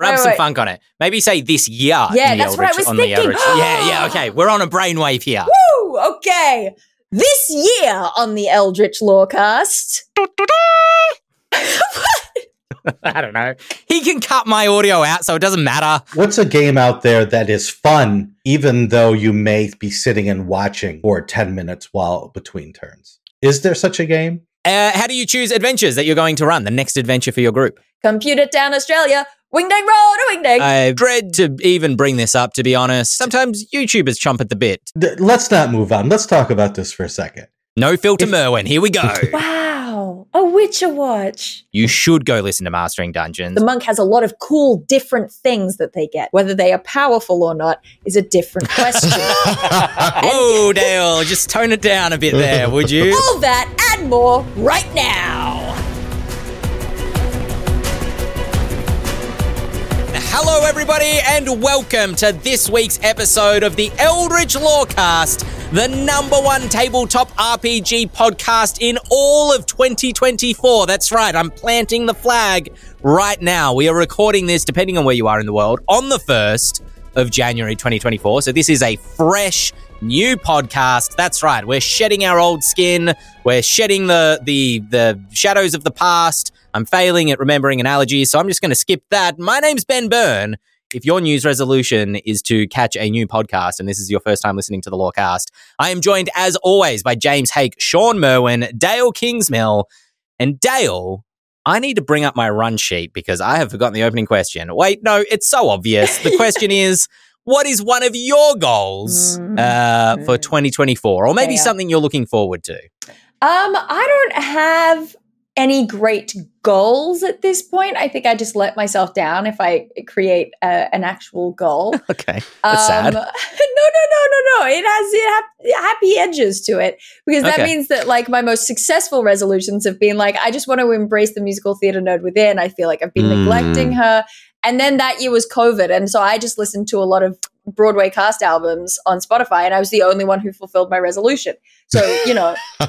Rub Wait, some wait. funk on it. Maybe say this year. Yeah, in the that's what I Eldritch- was on thinking. The Eldritch. yeah, yeah, okay. We're on a brainwave here. Woo! Okay. This year on the Eldritch Lorecast. I don't know. He can cut my audio out, so it doesn't matter. What's a game out there that is fun, even though you may be sitting and watching for 10 minutes while between turns? Is there such a game? Uh, how do you choose adventures that you're going to run? The next adventure for your group. Computer Town, Australia. Wingding Road, Wingding. I dread to even bring this up, to be honest. Sometimes YouTubers chomp at the bit. D- let's not move on. Let's talk about this for a second. No filter If- Merwin. Here we go. wow. A Witcher watch. you should go listen to Mastering Dungeons. The monk has a lot of cool, different things that they get. Whether they are powerful or not is a different question. Whoa, Dael, just tone it down a bit there, would you? All that and more right now. Everybody, and welcome to this week's episode of the Eldritch Lorecast, the number one tabletop RPG podcast in all of 2024. That's right, I'm planting the flag right now. We are recording this, depending on where you are in the world, on the 1st of January 2024. So this is a fresh new podcast. That's right. We're shedding our old skin. We're shedding the the the shadows of the past. I'm failing at remembering analogies, so I'm just going to skip that. My name's Ben Byrne. If your news resolution is to catch a new podcast and this is your first time listening to the Lorecast, I am joined as always by James Haeck, Shawn Merwin, Dael Kingsmill, and Dale. I need to bring up my run sheet because I have forgotten the opening question. Wait, no, it's so obvious. The question is, what is one of your goals Mm. uh, for Mm. 2024, or maybe Yeah. something you're looking forward to? Um, I don't have any great goals at this point. I think I just let myself down if I create uh, an actual goal. Okay, that's sad. no, no, no, no, no. It has it ha- happy edges to it because that Okay. means that like my most successful resolutions have been like I just want to embrace the musical theater nerd within. I feel like I've been. Mm. neglecting her, and then that year was COVID, and so I just listened to a lot of Broadway cast albums on Spotify, and I was the only one who fulfilled my resolution. So you know,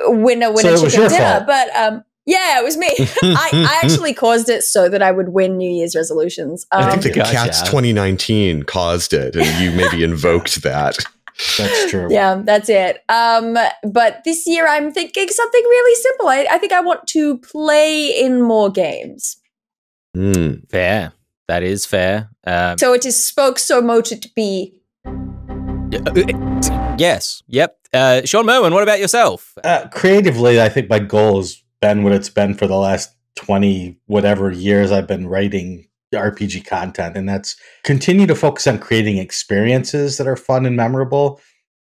winner, winner, So it was chicken dinner. fault. But um, yeah, it was me. I, I actually caused it so that I would win New Year's resolutions. Um, I think the Gotcha. Cats 2019 caused it, and you maybe invoked that. That's true. yeah, that's it. Um, but this year I'm thinking something really simple. I, I think I want to play in more games. Hmm. Fair. That is fair. Um, So it is spoke so much to be. Yes. Yep. Uh, Shawn Merwin, what about yourself? Uh, creatively, I think my goal has been what it's been for the last 20 whatever years I've been writing RPG content. And that's continue to focus on creating experiences that are fun and memorable.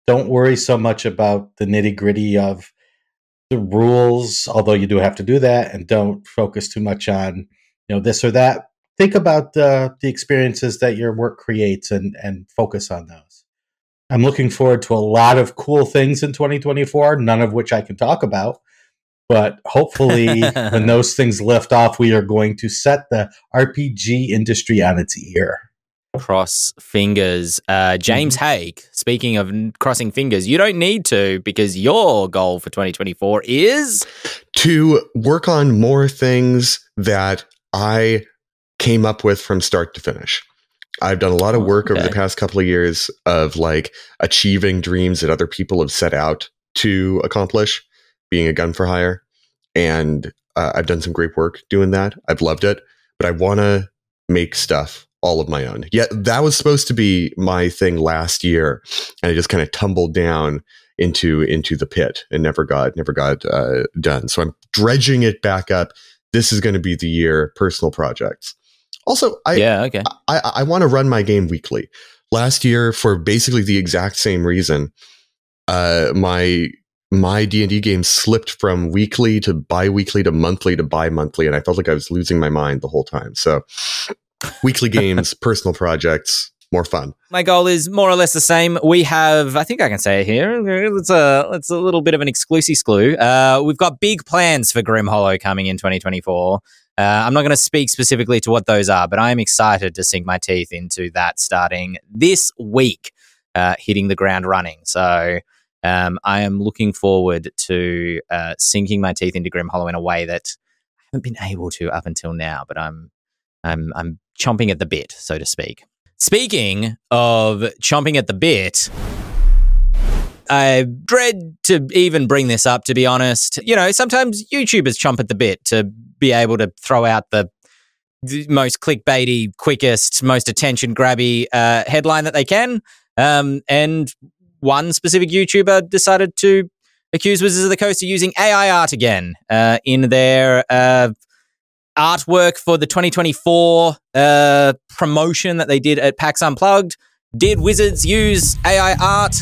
Don't worry so much about the nitty gritty of the rules, although you do have to do that. And don't focus too much on, you know, this or that. Think about the, the experiences that your work creates and, and focus on those. I'm looking forward to a lot of cool things in 2024, none of which I can talk about. But hopefully, when those things lift off, we are going to set the RPG industry on its ear. Cross fingers. Uh, James Mm-hmm. Haeck, speaking of n- crossing fingers, you don't need to because your goal for 2024 is. To work on more things that I came up with from start to finish. I've done a lot of work over the past couple of years of like achieving dreams that other people have set out to accomplish, being a gun for hire. And uh, I've done some great work doing that. I've loved it, but I want to make stuff all of my own. Yeah, that was supposed to be my thing last year, and I just kind of tumbled down into into the pit and never got never got uh, done. So I'm dredging it back up. This is going to be the year personal projects. Also, I yeah, okay. I, I want to run my game weekly. Last year, for basically the exact same reason, uh, my my D and D game slipped from weekly to bi-weekly to monthly to bi-monthly, and I felt like I was losing my mind the whole time. So, weekly games, personal projects, more fun. My goal is more or less the same. We have, I think I can say it here. It's a, it's a little bit of an exclusive clue. Uh, we've got big plans for Grim Hollow coming in 2024. Uh, I'm not going to speak specifically to what those are, but I am excited to sink my teeth into that starting this week, uh, hitting the ground running. So um, I am looking forward to uh, sinking my teeth into Grim Hollow in a way that I haven't been able to up until now. But I'm I'm I'm chomping at the bit, so to speak. Speaking of chomping at the bit, I dread to even bring this up, to be honest. You know, sometimes YouTubers chomp at the bit to be able to throw out the, the most clickbaity, quickest, most attention grabby uh, headline that they can. Um, and one specific YouTuber decided to accuse Wizards of the Coast of using AI art again uh, in their uh, artwork for the 2024 uh, promotion that they did at PAX Unplugged. Did Wizards use AI art?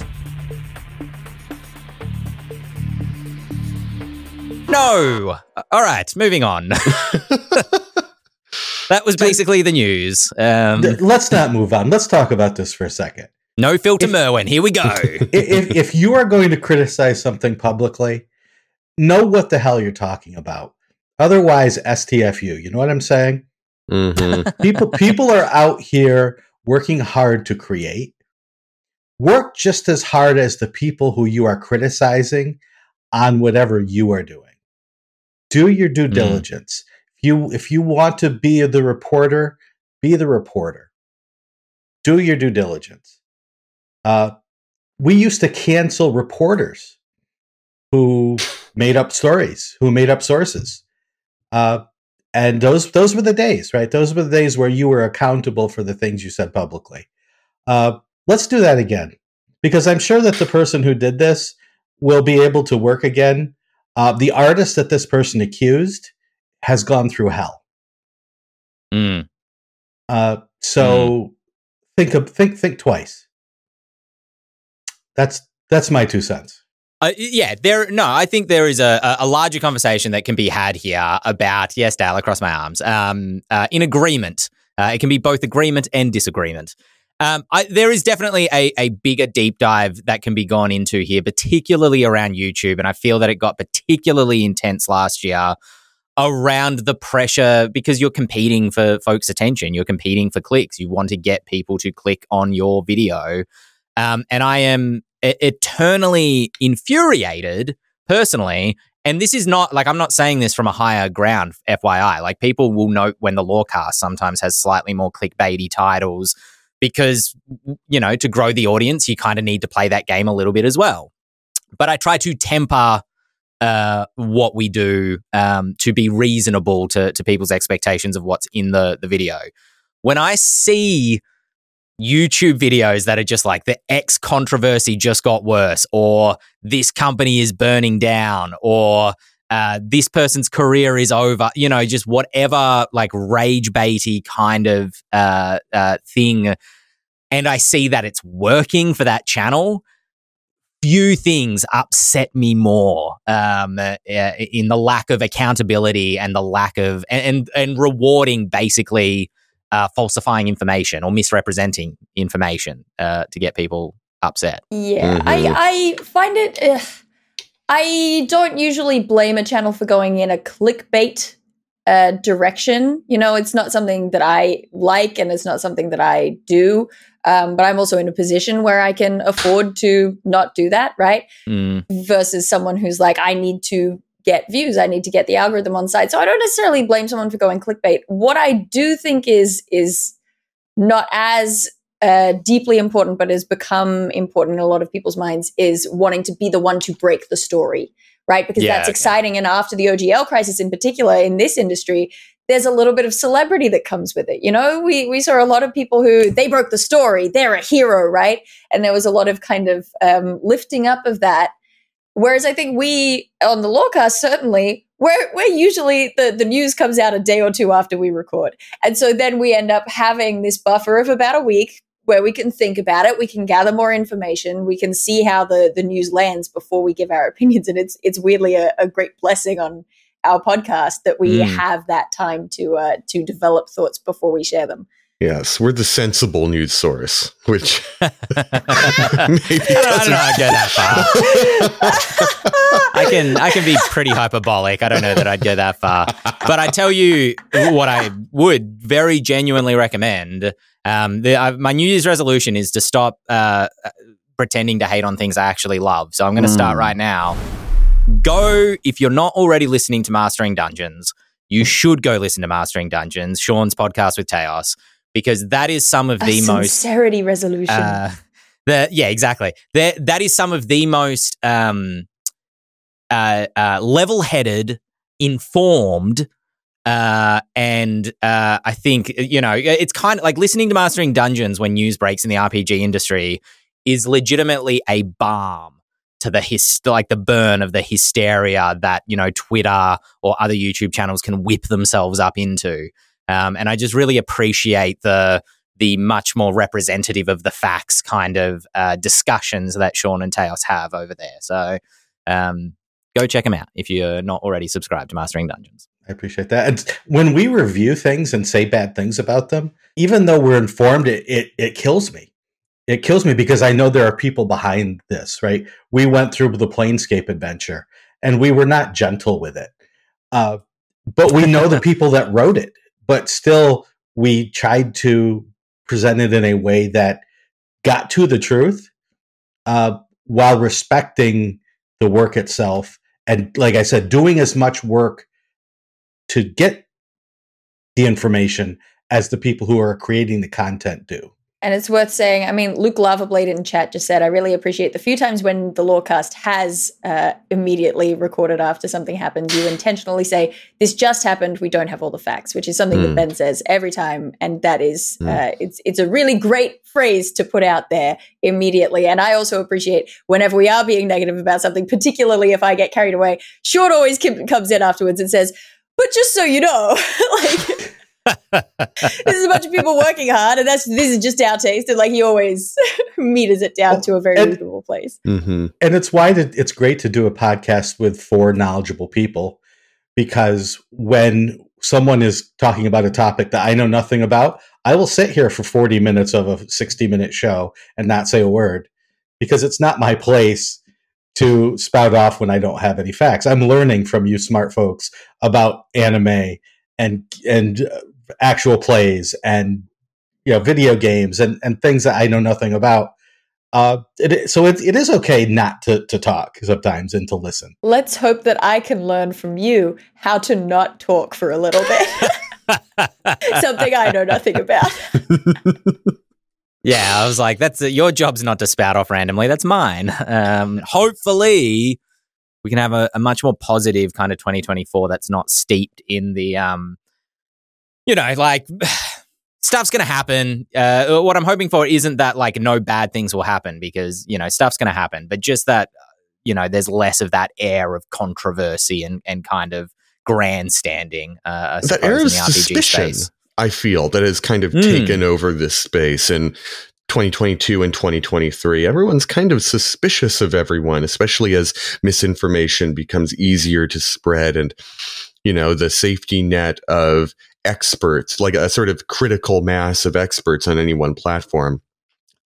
No. All right, moving on. that was basically the news. Um, Let's not move on. Let's talk about this for a second. no filter Merwin. Here we go. if, if you are going to criticize something publicly, know what the hell you're talking about. Otherwise, STFU. You know what I'm saying? Mhm. People people are out here working hard to create. Work just as hard as the people who you are criticizing on whatever you are doing. Do your due Mm. diligence. If you if you want to be the reporter, be the reporter. Do your due diligence. Uh, we used to cancel reporters who made up stories, who made up sources. Uh, and those those were the days, right? Those were the days where you were accountable for the things you said publicly. Uh, let's do that again, because I'm sure that the person who did this will be able to work again. Uh, the artist that this person accused has gone through hell. Mm. Uh, so think of think think twice. That's that's my two cents. Uh, yeah, there. No, I think there is a, a- a larger conversation that can be had here about yes, Dael, across my arms. Um, uh, in agreement, uh, it can be both agreement and disagreement. Um, I, there is definitely a, a bigger deep dive that can be gone into here, particularly around YouTube, and I feel that it got particularly intense last year around the pressure because you're competing for folks' attention, you're competing for clicks, you want to get people to click on your video, um, and I am eternally infuriated personally. And this is not like I'm not saying this from a higher ground, FYI. Like people will note when the Lorecast sometimes has slightly more clickbaity titles because you know to grow the audience, you kind of need to play that game a little bit as well. But I try to temper uh, what we do um, to be reasonable to to people's expectations of what's in the the video. When I see YouTube videos that are just like the X controversy just got worse, or this company is burning down, or uh, this person's career is over, you know, just whatever like rage baity kind of uh, uh, thing. And I see that it's working for that channel. Few things upset me more um, uh, in the lack of accountability and the lack of and and, and rewarding basically uh, falsifying information or misrepresenting information uh, to get people upset. Yeah, Mhm. I I find it. ugh. I don't usually blame a channel for going in a clickbait uh, direction. You know, it's not something that I like, and it's not something that I do. Um, but I'm also in a position where I can afford to not do that, right? Mm, Versus someone who's like, I need to get views, I need to get the algorithm on side. So I don't necessarily blame someone for going clickbait. What I do think is is not as uh, deeply important, but has become important in a lot of people's minds, is wanting to be the one to break the story, right? Because Yeah, that's okay. exciting. And after the OGL crisis, in particular, in this industry, there's a little bit of celebrity that comes with it. You know, we we saw a lot of people who they broke the story, they're a hero, right? And there was a lot of kind of um, lifting up of that. Whereas I think we on the Lorecast certainly we're we're usually the the news comes out a day or two after we record, and so then we end up having this buffer of about a week where we can think about it, we can gather more information, we can see how the the news lands before we give our opinions, and it's it's weirdly a, a great blessing on our podcast that we Mm. have that time to uh, to develop thoughts before we share them. Yes, we're the sensible news source, which maybe I don't, I don't know. I'd go that far. I can I can be pretty hyperbolic. I don't know that I'd go that far, but I tell you what I would very genuinely recommend. Um, the, uh, my New Year's resolution is to stop uh, pretending to hate on things I actually love. So I'm going to start Mm. right now. Go if you're not already listening to Mastering Dungeons. you should go listen to Mastering Dungeons, Shawn's podcast with Teos, because that is some of A the most sincerity resolution. uh, the yeah, exactly. That that is some of the most um, uh, uh, level-headed, informed, uh, and uh, I think you know it's kind of like listening to Mastering Dungeons when news breaks in the RPG industry is legitimately a balm to the his like the burn of the hysteria that you know Twitter or other YouTube channels can whip themselves up into. Um, and I just really appreciate the the much more representative of the facts kind of uh, discussions that Shawn and Teos have over there. So um, go check them out if you're not already subscribed to Mastering Dungeons. I appreciate that. And when we review things and say bad things about them, even though we're informed, it, it, it kills me. It kills me because I know there are people behind this, right? We went through the Planescape adventure and we were not gentle with it. Uh, but we know the people that wrote it, but still we tried to present it in a way that got to the truth uh, while respecting the work itself. And like I said, doing as much work to get the information as the people who are creating the content do. And it's worth saying, I mean, Luke Lavablade in chat just said, I really appreciate the few times when the Lorecast has uh, immediately recorded after something happens, you intentionally say, This just happened. We don't have all the facts, which is something Mm. that Ben says every time. And that is, Mm. uh, it's, it's a really great phrase to put out there immediately. And I also appreciate whenever we are being negative about something, particularly if I get carried away, Short always comes in afterwards and says, But just so you know, like, this is a bunch of people working hard, and that's this is just our taste. And like he always meters it down to a very And- reasonable place. hmm And it's why that it's great to do a podcast with four knowledgeable people because when someone is talking about a topic that I know nothing about, I will sit here for 40 minutes of a 60 minute show and not say a word because it's not my place to spout off when I don't have any facts. I'm learning from you smart folks about anime and and uh, actual plays and you know video games and and things that I know nothing about. Uh, it, so it, it is okay not to, to talk sometimes and to listen. Let's hope that I can learn from you how to not talk for a little bit. Something I know nothing about. Yeah, I was like, that's your job's not to spout off randomly. That's mine. Um, hopefully, we can have a, a much more positive kind of 2024 that's not steeped in the, um, you know, like stuff's going to happen. Uh, what I'm hoping for isn't that like no bad things will happen because, you know, stuff's going to happen, but just that, you know, there's less of that air of controversy and, and kind of grandstanding. Uh, That air in of RPG suspicion, space. I feel, that has kind of Mm. taken over this space in 2022 and 2023. Everyone's kind of suspicious of everyone, especially as misinformation becomes easier to spread and, you know, the safety net of experts, like a sort of critical mass of experts on any one platform.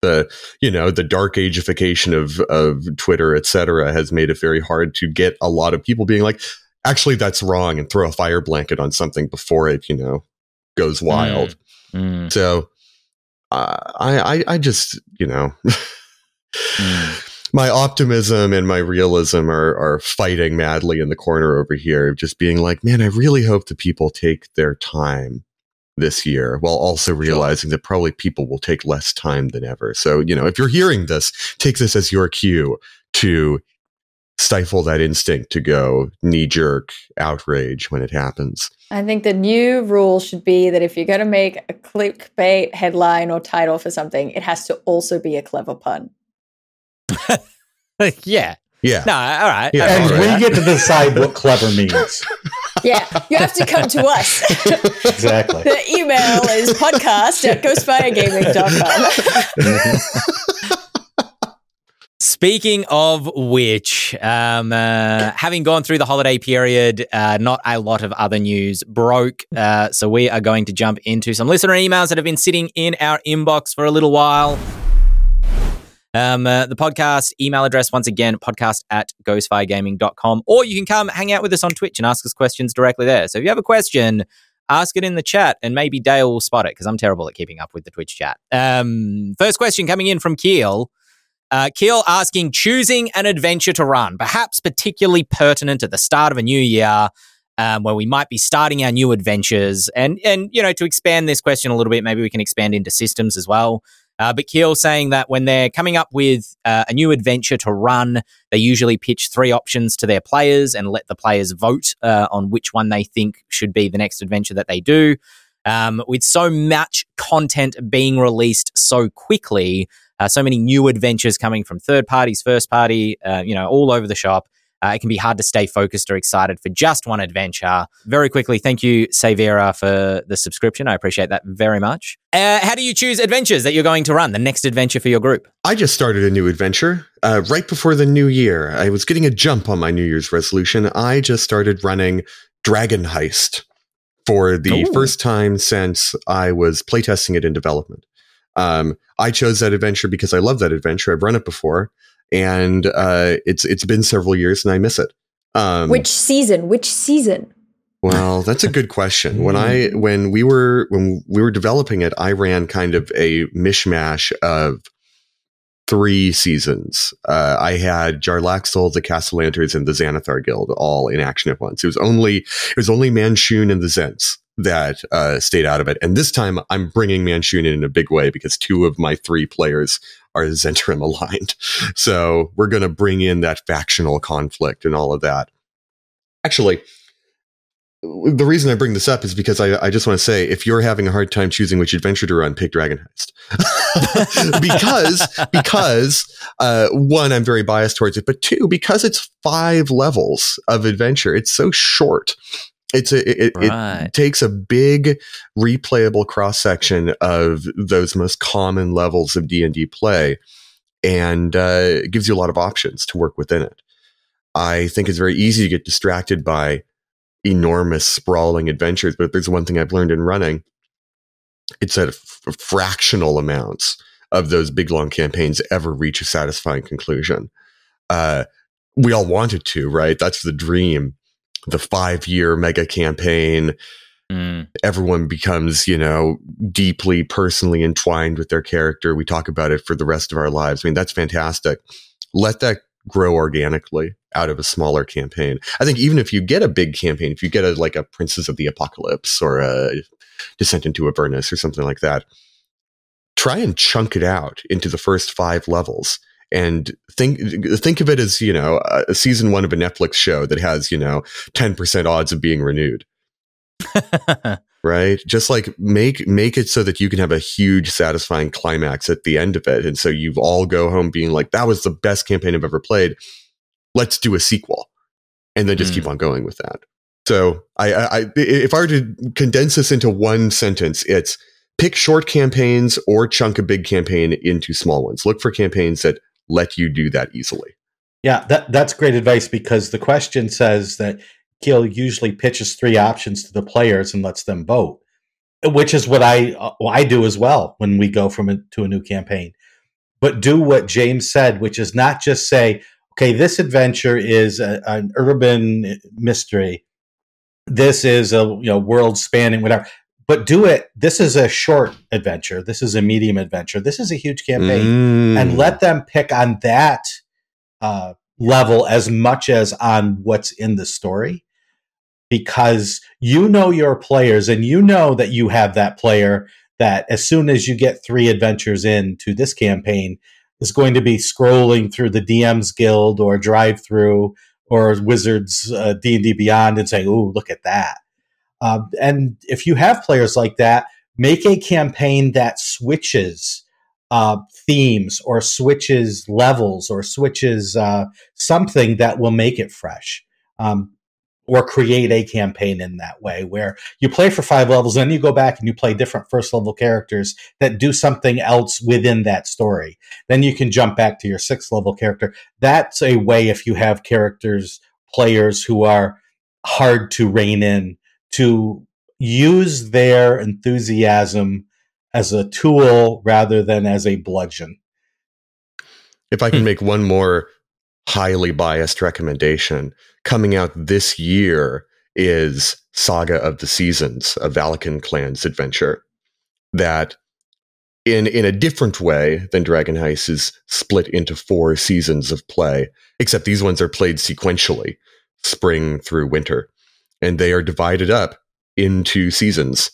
The you know the dark ageification of of Twitter, et cetera, has made it very hard to get a lot of people being like, actually, that's wrong, and throw a fire blanket on something before it, you know, goes wild. Mm, So uh, I, I, I just, you know, mm. my optimism and my realism are, are fighting madly in the corner over here, just being like, man, I really hope the people take their time this year while also realizing that probably people will take less time than ever. So, you know, if you're hearing this, take this as your cue to stifle that instinct to go knee jerk outrage when it happens. I think the new rule should be that if you're going to make a clickbait headline or title for something, it has to also be a clever pun. yeah. Yeah. No, all right. Yeah, and agree all with we get to decide what clever means. Yeah, you have to come to us. exactly. the email is podcast at ghostfiregaming.com. Speaking of which, um, uh, having gone through the holiday period, uh, not a lot of other news broke. Uh, so we are going to jump into some listener emails that have been sitting in our inbox for a little while. Um, uh, the podcast email address, once again, podcast at ghostfiregaming.com, or you can come hang out with us on Twitch and ask us questions directly there. So if you have a question, ask it in the chat and maybe Dael will spot it because I'm terrible at keeping up with the Twitch chat. Um, first question coming in from Keel. Uh, Keel asking, choosing an adventure to run, perhaps particularly pertinent at the start of a new year. Um, where we might be starting our new adventures. And, and, you know, to expand this question a little bit, maybe we can expand into systems as well. Uh, but Keel saying that when they're coming up with uh, a new adventure to run, they usually pitch three options to their players and let the players vote uh, on which one they think should be the next adventure that they do. Um, with so much content being released so quickly, uh, so many new adventures coming from third parties, first party, uh, you know, all over the shop. Uh, it can be hard to stay focused or excited for just one adventure. Very quickly, thank you, Savera, for the subscription. I appreciate that very much. Uh, how do you choose adventures that you're going to run, the next adventure for your group? I just started a new adventure uh, right before the new year. I was getting a jump on my New Year's resolution. I just started running Dragon Heist for the Ooh. first time since I was playtesting it in development. Um, I chose that adventure because I love that adventure. I've run it before and uh, it's it's been several years and I miss it. Um, Which season? Which season? Well, that's a good question. when I hmm. when we were when we were developing it, I ran kind of a mishmash of three seasons. Uh, I had Jarlaxle, the Cassalanters, and the Xanathar Guild all in action at once. It was only it was only Manshoon and the Zhents that uh, stayed out of it. And this time I'm bringing Manshoon in in a big way because two of my three players are Zhentarim aligned. So we're going to bring in that factional conflict and all of that. Actually, the reason I bring this up is because I, I just want to say if you're having a hard time choosing which adventure to run, pick Dragon Heist. because because uh, one, I'm very biased towards it, but two, because it's five levels of adventure. It's so short it's a it, right. it, takes a big replayable cross section of those most common levels of d&d play and uh, gives you a lot of options to work within it i think it's very easy to get distracted by enormous sprawling adventures but there's one thing i've learned in running it's that f- fractional amounts of those big long campaigns ever reach a satisfying conclusion uh, we all wanted to right that's the dream the five year mega campaign. Mm. Everyone becomes, you know, deeply personally entwined with their character. We talk about it for the rest of our lives. I mean, that's fantastic. Let that grow organically out of a smaller campaign. I think even if you get a big campaign, if you get a like a Princes of the Apocalypse or a Descent into Avernus or something like that, try and chunk it out into the first five levels and think think of it as you know a season one of a Netflix show that has you know ten percent odds of being renewed. right just like make make it so that you can have a huge satisfying climax at the end of it and so you all go home being like that was the best campaign i've ever played let's do a sequel and then just mm. keep hmm. on going with that so I, I if i were to condense this into one sentence it's pick short campaigns or chunk a big campaign into small ones look for campaigns that let you do that easily. Yeah, that that's great advice because the question says that Keel usually pitches three options to the players and lets them vote, which is what I uh, I do as well when we go from a, to a new campaign. But do what James said, which is not just say, okay, this adventure is a, an urban mystery. This is a you know world spanning whatever but do it. This is a short adventure. This is a medium adventure. This is a huge campaign, mm. and let them pick on that uh, level as much as on what's in the story, because you know your players, and you know that you have that player that as soon as you get three adventures into this campaign is going to be scrolling through the DM's Guild or DriveThru or Wizards uh, D and D Beyond and saying, "Ooh, look at that." Uh, and if you have players like that, make a campaign that switches uh, themes or switches levels or switches uh, something that will make it fresh. Um, or create a campaign in that way where you play for five levels, and then you go back and you play different first level characters that do something else within that story. Then you can jump back to your sixth level character. That's a way if you have characters, players who are hard to rein in to use their enthusiasm as a tool rather than as a bludgeon. If I can hmm. make one more highly biased recommendation, coming out this year is Saga of the Seasons, a Valakan clan's adventure that in in a different way than Dragon Heist is split into four seasons of play, except these ones are played sequentially, spring through winter and they are divided up into seasons,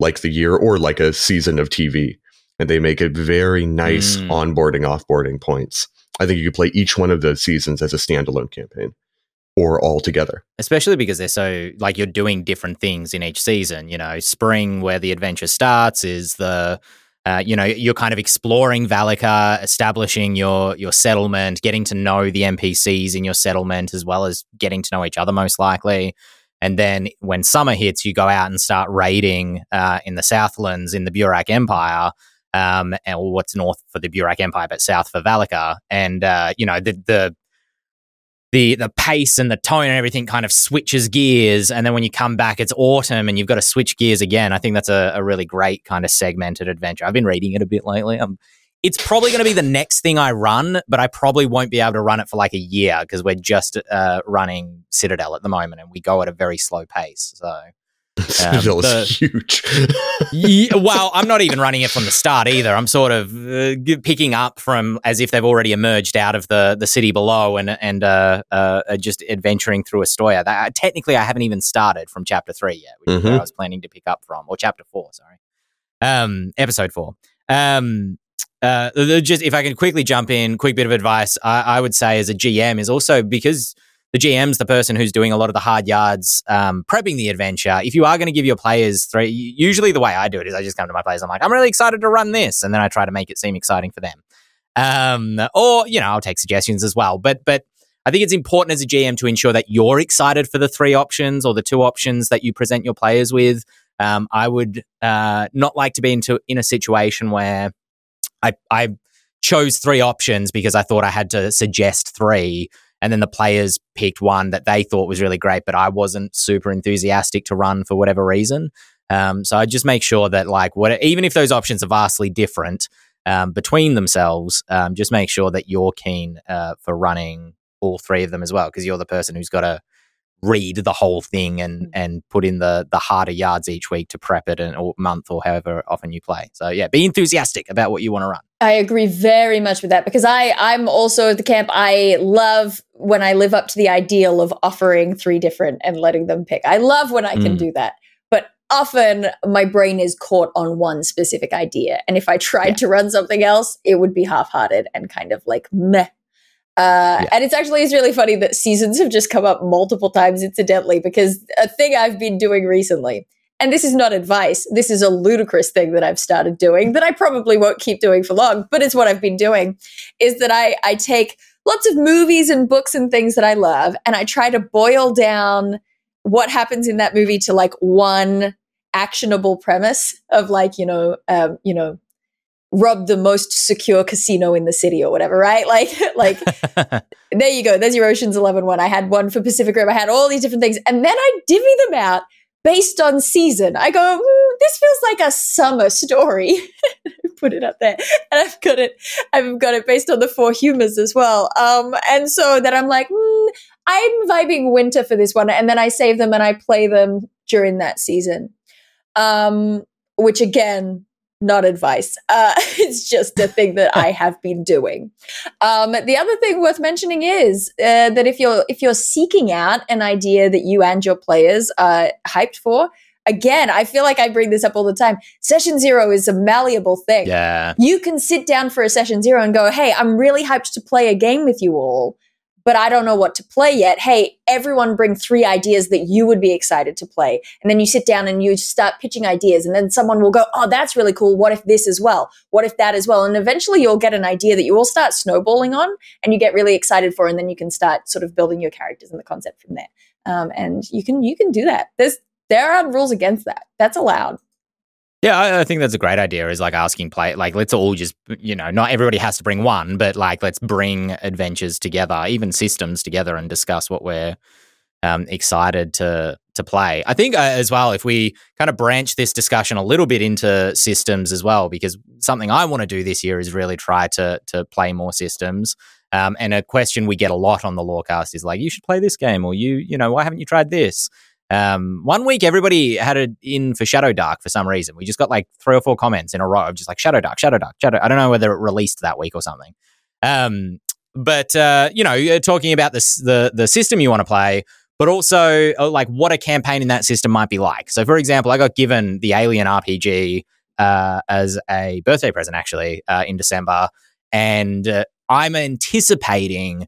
like the year or like a season of TV, and they make it very nice Mm. onboarding, offboarding points. I think you could play each one of those seasons as a standalone campaign or all together. especially because they're so like you're doing different things in each season. You know, spring where the adventure starts is the uh, you know you're kind of exploring Valika, establishing your your settlement, getting to know the NPCs in your settlement as well as getting to know each other most likely. And then when summer hits, you go out and start raiding uh, in the Southlands in the Burak Empire. Um, and what's north for the Burak Empire, but south for Valika, and uh, you know the the the the pace and the tone and everything kind of switches gears. And then when you come back it's autumn and you've got to switch gears again. I think that's a, a really great kind of segmented adventure. I've been reading it a bit lately. Um, it's probably going to be the next thing i run but i probably won't be able to run it for like a year because we're just uh, running citadel at the moment and we go at a very slow pace so Citadel the- is huge. yeah, well, I'm not even running it from the start either. I'm sort of uh, picking up from as if they've already emerged out of the the city below and and uh, uh, just adventuring through Astoria. That, technically, I haven't even started from chapter three yet, which is where Mhm. I was planning to pick up from, or chapter four. Sorry, um, episode four. Um, uh, just if I can quickly jump in, quick bit of advice I, I would say as a GM is also because the GM's the person who's doing a lot of the hard yards, um, prepping the adventure. If you are going to give your players three, usually the way I do it is I just come to my players. I'm like, I'm really excited to run this, and then I try to make it seem exciting for them. Um, or you know, I'll take suggestions as well. But but I think it's important as a GM to ensure that you're excited for the three options or the two options that you present your players with. Um, I would uh, not like to be into in a situation where I I chose three options because I thought I had to suggest three and then the players picked one that they thought was really great, but I wasn't super enthusiastic to run for whatever reason. Um, so I just make sure that like what even if those options are vastly different um, between themselves, um, just make sure that you're keen uh, for running all three of them as well because you're the person who's got to read the whole thing and and put in the the harder yards each week to prep it and or month or however often you play. So yeah, be enthusiastic about what you want to run. I agree very much with that because I I'm also at the camp. I love when I live up to the ideal of offering three different and letting them pick. I love when I can Mm. do that, but often my brain is caught on one specific idea, and if I tried Yeah. to run something else, it would be half-hearted and kind of like meh. Uh, Yeah. And it's actually it's really funny that seasons have just come up multiple times incidentally because a thing I've been doing recently and this is not advice. This is a ludicrous thing that I've started doing that I probably won't keep doing for long, but it's what I've been doing is that I, I take lots of movies and books and things that I love and I try to boil down what happens in that movie to like one actionable premise of like, you know, um, you know, rob the most secure casino in the city or whatever, right? Like, like there you go. There's your Ocean's 11 one. I had one for Pacific Rim. I had all these different things. And then I divvy them out based on season. I go, "Mm, this feels like a summer story. Put it up there. And I've got it, I've got it based on the four humors as well. Um, and so that I'm like, mm, I'm vibing winter for this one. And then I save them and I play them during that season. Um, which again, not advice. Uh, it's just a thing that I have been doing. Um, the other thing worth mentioning is uh, that if you're if you're seeking out an idea that you and your players are hyped for, again, I feel like I bring this up all the time. Session zero is a malleable thing. yeah. You can sit down for a session zero and go, "Hey, I'm really hyped to play a game with you all." But I don't know what to play yet. Hey, everyone bring three ideas that you would be excited to play. And then you sit down and you start pitching ideas. And then someone will go, Oh, that's really cool. What if this as well? What if that as well? And eventually you'll get an idea that you all start snowballing on and you get really excited for. And then you can start sort of building your characters and the concept from there. Um, and you can you can do that. There's there are rules against that. That's allowed. Yeah, I, I think that's a great idea. Is like asking play, like let's all just, you know, not everybody has to bring one, but like let's bring adventures together, even systems together, and discuss what we're um, excited to to play. I think uh, as well, if we kind of branch this discussion a little bit into systems as well, because something I want to do this year is really try to to play more systems. Um, and a question we get a lot on the Lorecast is like, you should play this game, or you, you know, why haven't you tried this? Um, one week everybody had it in for Shadowdark for some reason. We just got like three or four comments in a row of just like Shadowdark, Shadow Dark, Shadow. I don't know whether it released that week or something. Um, but uh, you know, talking about this, the the system you want to play, but also uh, like what a campaign in that system might be like. So, for example, I got given the Alien RPG uh, as a birthday present actually uh, in December, and uh, I'm anticipating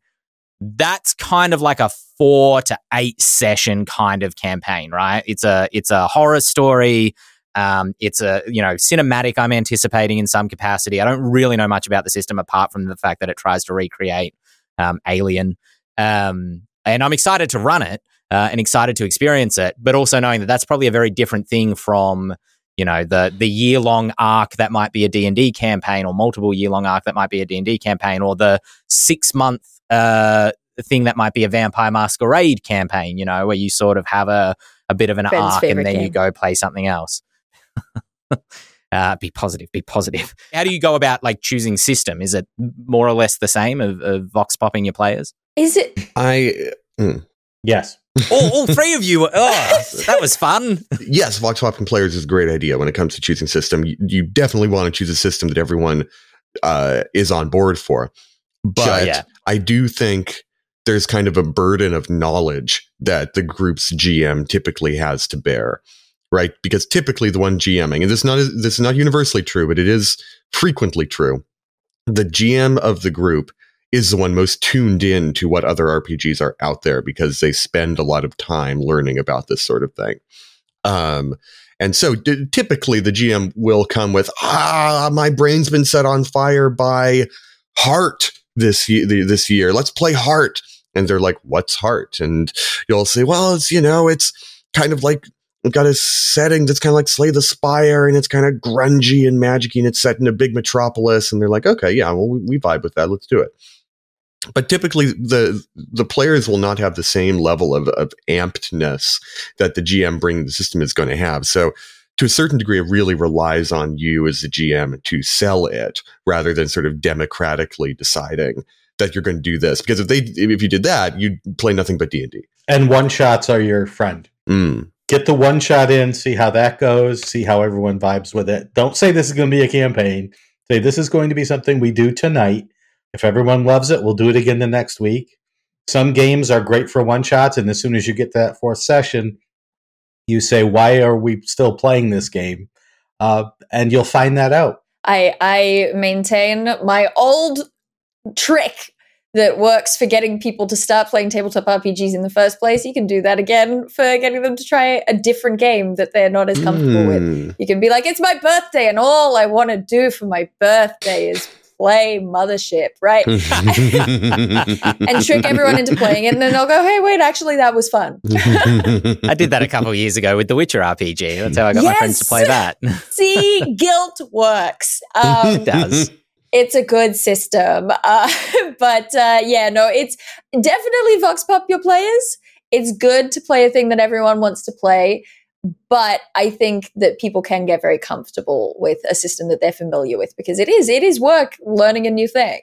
that's kind of like a four to eight session kind of campaign, right? It's a it's a horror story. Um, it's a you know cinematic. I'm anticipating in some capacity. I don't really know much about the system apart from the fact that it tries to recreate um, Alien, um, and I'm excited to run it uh, and excited to experience it. But also knowing that that's probably a very different thing from you know the the year long arc that might be a D and D campaign, or multiple year long arc that might be a D and D campaign, or the six month uh, thing that might be a Vampire Masquerade campaign. You know, where you sort of have a a bit of an Ben's arc and favorite then you go play something else. uh, be positive, be positive. How do you go about like choosing system? Is it more or less the same of, of vox popping your players? Is it? I mm, Yes. all, all three of you. Oh, that was fun. yes, vox popping players is a great idea when it comes to choosing system. You, you definitely want to choose a system that everyone uh, is on board for. But yeah. I do think there's kind of a burden of knowledge that the group's GM typically has to bear, right? Because typically the one GMing, and this is not this is not universally true, but it is frequently true. The GM of the group is the one most tuned in to what other RPGs are out there because they spend a lot of time learning about this sort of thing. Um, and so d- typically the GM will come with, ah, my brain's been set on fire by heart this year, this year. Let's play heart. And they're like, what's heart? And you'll say, well, it's, you know, it's kind of like, got a setting that's kind of like Slay the Spire and it's kind of grungy and magic and it's set in a big metropolis. And they're like, okay, yeah, well, we, we vibe with that. Let's do it but typically the the players will not have the same level of, of ampedness that the GM bringing the system is going to have. So to a certain degree, it really relies on you as the GM to sell it rather than sort of democratically deciding that you're going to do this. Because if they if you did that, you'd play nothing but D and D. And one shots are your friend. Mm. Get the one shot in, see how that goes, see how everyone vibes with it. Don't say this is going to be a campaign. Say this is going to be something we do tonight. If everyone loves it, we'll do it again the next week. Some games are great for one shots, and as soon as you get to that fourth session, you say, "Why are we still playing this game?" Uh, and you'll find that out. I I maintain my old trick that works for getting people to start playing tabletop RPGs in the first place. You can do that again for getting them to try a different game that they're not as comfortable with. Mm. You can be like, "It's my birthday, and all I want to do for my birthday is play Mothership," right? and trick everyone into playing it, and then they'll go, "Hey, wait, actually, that was fun." I did that a couple of years ago with the Witcher RPG. That's how I got my friends to play that. See, guilt works. Um, it does. it's a good system. Uh, but uh, yeah, no, it's definitely Vox Pop your players. It's good to play a thing that everyone wants to play. But I think that people can get very comfortable with a system that they're familiar with because it is it is work learning a new thing.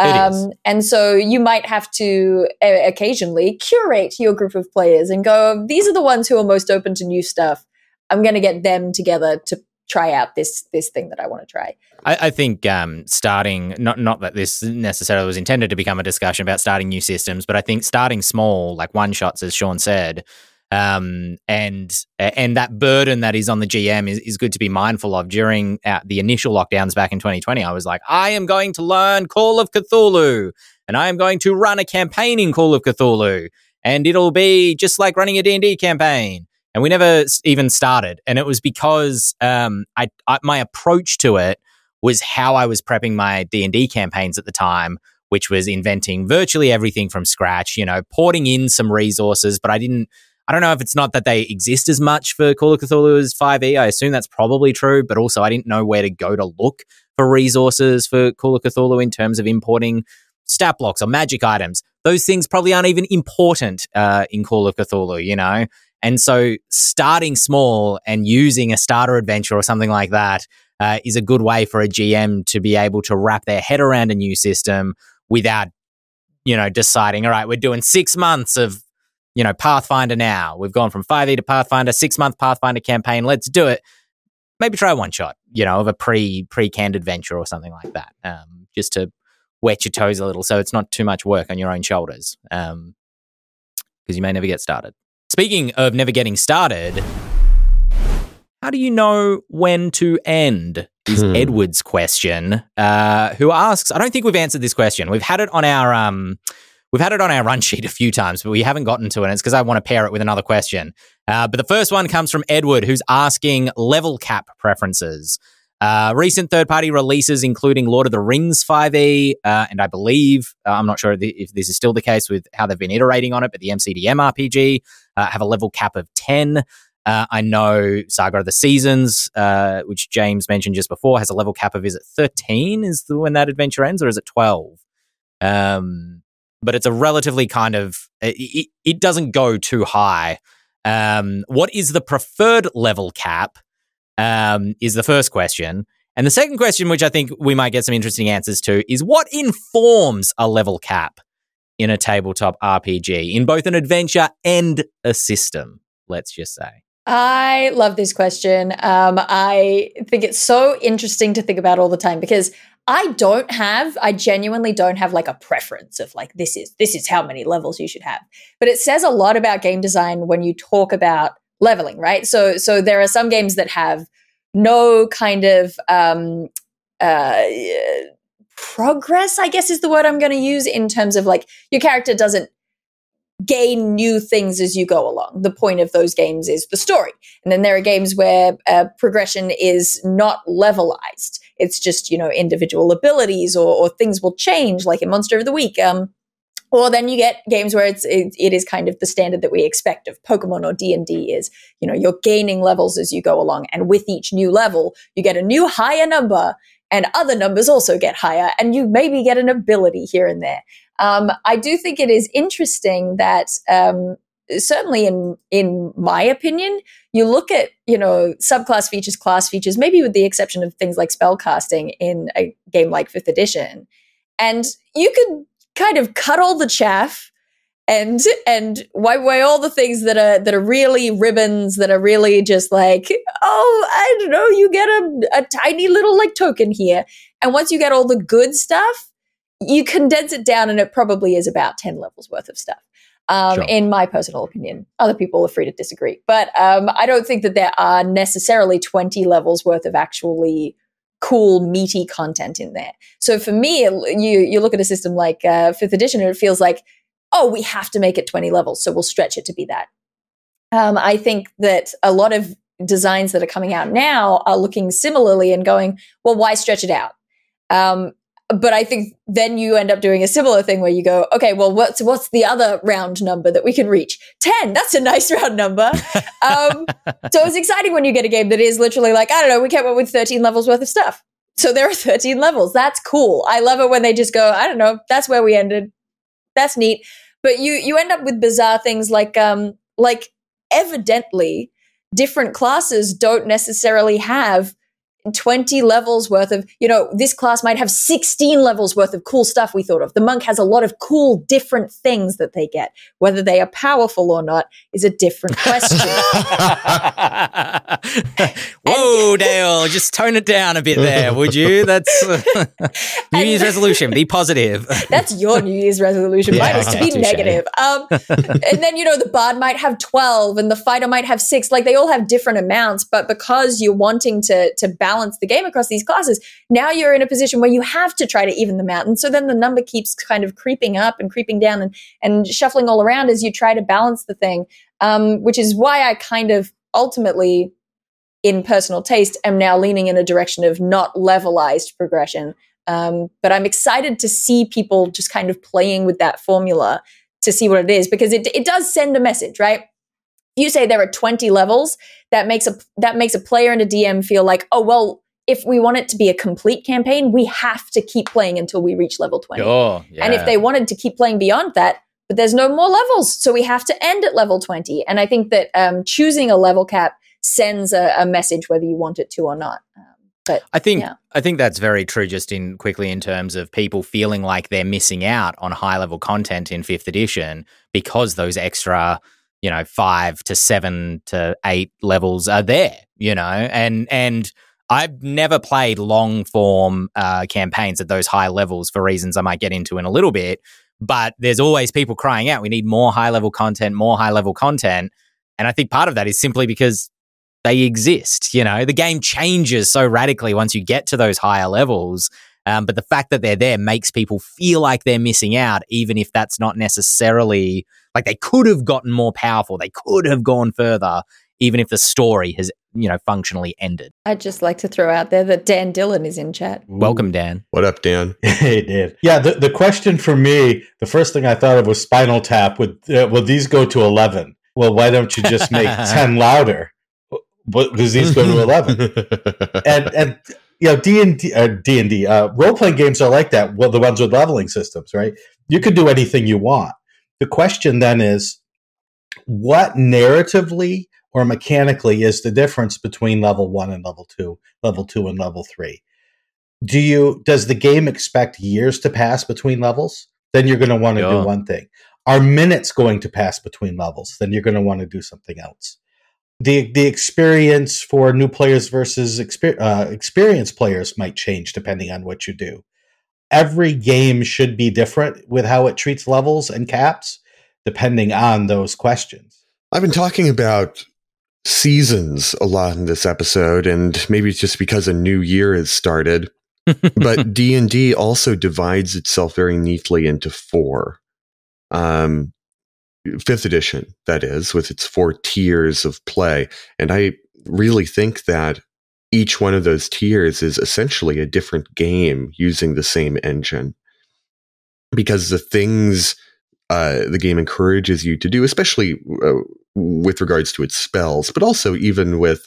Is. and so you might have to uh, occasionally curate your group of players and go, these are the ones who are most open to new stuff. I'm going to get them together to try out this this thing that I want to try. I, I think um, starting not not that this necessarily was intended to become a discussion about starting new systems, but I think starting small, like one shots, as Shawn said, um, and and that burden that is on the GM is, is good to be mindful of. During uh, the initial lockdowns back in 2020, I was like, I am going to learn Call of Cthulhu, and I am going to run a campaign in Call of Cthulhu, and it'll be just like running a D and D campaign. And we never even started, and it was because um, I, I my approach to it was how I was prepping my D and D campaigns at the time, which was inventing virtually everything from scratch. You know, porting in some resources, but I didn't. I don't know if it's not that they exist as much for Call of Cthulhu as 5e. I assume that's probably true, but also I didn't know where to go to look for resources for Call of Cthulhu in terms of importing stat blocks or magic items. Those things probably aren't even important uh, in Call of Cthulhu, you know? And so starting small and using a starter adventure or something like that uh, is a good way for a GM to be able to wrap their head around a new system without, you know, deciding, all right, we're doing six months of, you know, Pathfinder now. We've gone from 5e to Pathfinder, six month Pathfinder campaign. Let's do it. Maybe try one shot, you know, of a pre pre canned adventure or something like that, um, just to wet your toes a little, so it's not too much work on your own shoulders. Um, because you may never get started. Speaking of never getting started, how do you know when to end? Is Hmm. Edward's question, uh, who asks. I don't think we've answered this question. We've had it on our um, we've had it on our run sheet a few times, but we haven't gotten to it. It's because I want to pair it with another question. Uh, but the first one comes from Edward, who's asking level cap preferences. Uh, recent third party releases, including Lord of the Rings 5e, uh, and I believe, uh, I'm not sure if if this is still the case with how they've been iterating on it, but the MCDM RPG uh, have a level cap of 10. Uh, I know Saga of the Seasons, uh, which James mentioned just before, has a level cap of is it 13? Is the when that adventure ends, or is it 12? Um, but it's a relatively kind of it, it, doesn't go too high. Um, what is the preferred level cap? Um, is the first question. And the second question, which I think we might get some interesting answers to, is what informs a level cap in a tabletop RPG in both an adventure and a system? Let's just say. I love this question. Um, I think it's so interesting to think about all the time because I don't have, I genuinely don't have like a preference of like this is this is how many levels you should have. But it says a lot about game design when you talk about leveling, right? So so there are some games that have no kind of um, uh, progress, I guess is the word I'm going to use in terms of like your character doesn't gain new things as you go along. The point of those games is the story. And then there are games where uh, progression is not levelized. It's just, you know, individual abilities or, or things will change, like in Monster of the Week. Um, or then you get games where it's it, it is kind of the standard that we expect of Pokemon or D and D is you know you're gaining levels as you go along, and with each new level you get a new higher number, and other numbers also get higher, and you maybe get an ability here and there. Um, I do think it is interesting that um, certainly in in my opinion, you look at you know subclass features, class features, maybe with the exception of things like spellcasting in a game like Fifth Edition, and you could kind of cut all the chaff and and wipe away all the things that are that are really ribbons that are really just like oh I don't know you get a, a tiny little like token here. And once you get all the good stuff you condense it down and it probably is about 10 levels worth of stuff um, Sure. in my personal opinion other people are free to disagree. But um, i don't think that there are necessarily 20 levels worth of actually cool meaty content in there. So for me you you look at a system like uh, fifth edition and it feels like oh we have to make it 20 levels so we'll stretch it to be that. Um, i think that a lot of designs that are coming out now are looking similarly and going well why stretch it out? Um, but I think then you end up doing a similar thing where you go, okay, well, what's what's the other round number that we can reach? Ten. That's a nice round number. um, so it's exciting when you get a game that is literally like, I don't know, we came up with thirteen levels worth of stuff. So there are thirteen levels. That's cool. I love it when they just go, I don't know, that's where we ended. That's neat. But you you end up with bizarre things like um like evidently different classes don't necessarily have 20 levels worth of, you know, this class might have 16 levels worth of cool stuff we thought of. The monk has a lot of cool, different things that they get. Whether they are powerful or not is a different question. Whoa, Dael, just tone it down a bit there, would you? That's New Year's resolution. Be positive. That's your New Year's resolution. Mine Yeah, is to be negative. Um, and then, you know, the bard might have 12 and the fighter might have six. Like they all have different amounts, but because you're wanting to, to balance the game across these classes, now you're in a position where you have to try to even them out. And so then the number keeps kind of creeping up and creeping down and, and shuffling all around as you try to balance the thing, um, which is why I kind of ultimately, in personal taste, am now leaning in a direction of not levelized progression. Um, but I'm excited to see people just kind of playing with that formula to see what it is because it, it does send a message, right? If you say there are 20 levels, that makes a that makes a player and a DM feel like, oh well, if we want it to be a complete campaign, we have to keep playing until we reach level 20. Oh, yeah. And if they wanted to keep playing beyond that, but there's no more levels, so we have to end at level 20. And I think that um, choosing a level cap sends a, a message whether you want it to or not. Um, but I think Yeah. I think that's very true. Just in quickly in terms of people feeling like they're missing out on high level content in fifth edition because those extra, you know, five to seven to eight levels are there. You know, and and I've never played long form uh, campaigns at those high levels for reasons I might get into in a little bit. But there's always people crying out, we need more high level content, more high level content. And I think part of that is simply because they exist. You know, the game changes so radically once you get to those higher levels. Um, but the fact that they're there makes people feel like they're missing out, even if that's not necessarily like they could have gotten more powerful. They could have gone further, even if the story has, you know, functionally ended. I'd just like to throw out there that Dan Dillon is in chat. Welcome, Dan. What up, Dan? hey, Dan. Yeah, the, the question for me, the first thing I thought of was Spinal Tap. Would uh, will these go to eleven? Well, why don't you just make ten louder? Because these go to eleven, and and you know D and D, uh, D and D, uh, role playing games are like that. Well, the ones with leveling systems, right? You could do anything you want. The question then is, what narratively or mechanically is the difference between level one and level two, level two and level three? Do you does the game expect years to pass between levels? Then you're going to want to Yeah. do one thing. Are minutes going to pass between levels? Then you're going to want to do something else. The the experience for new players versus exper- uh, experienced players might change depending on what you do. Every game should be different with how it treats levels and caps, depending on those questions. I've been talking about seasons a lot in this episode, and maybe it's just because a new year has started. but D and D also divides itself very neatly into four. Um, fifth edition, that is, with its four tiers of play, and I really think that each one of those tiers is essentially a different game using the same engine, because the things uh, the game encourages you to do, especially uh, with regards to its spells, but also even with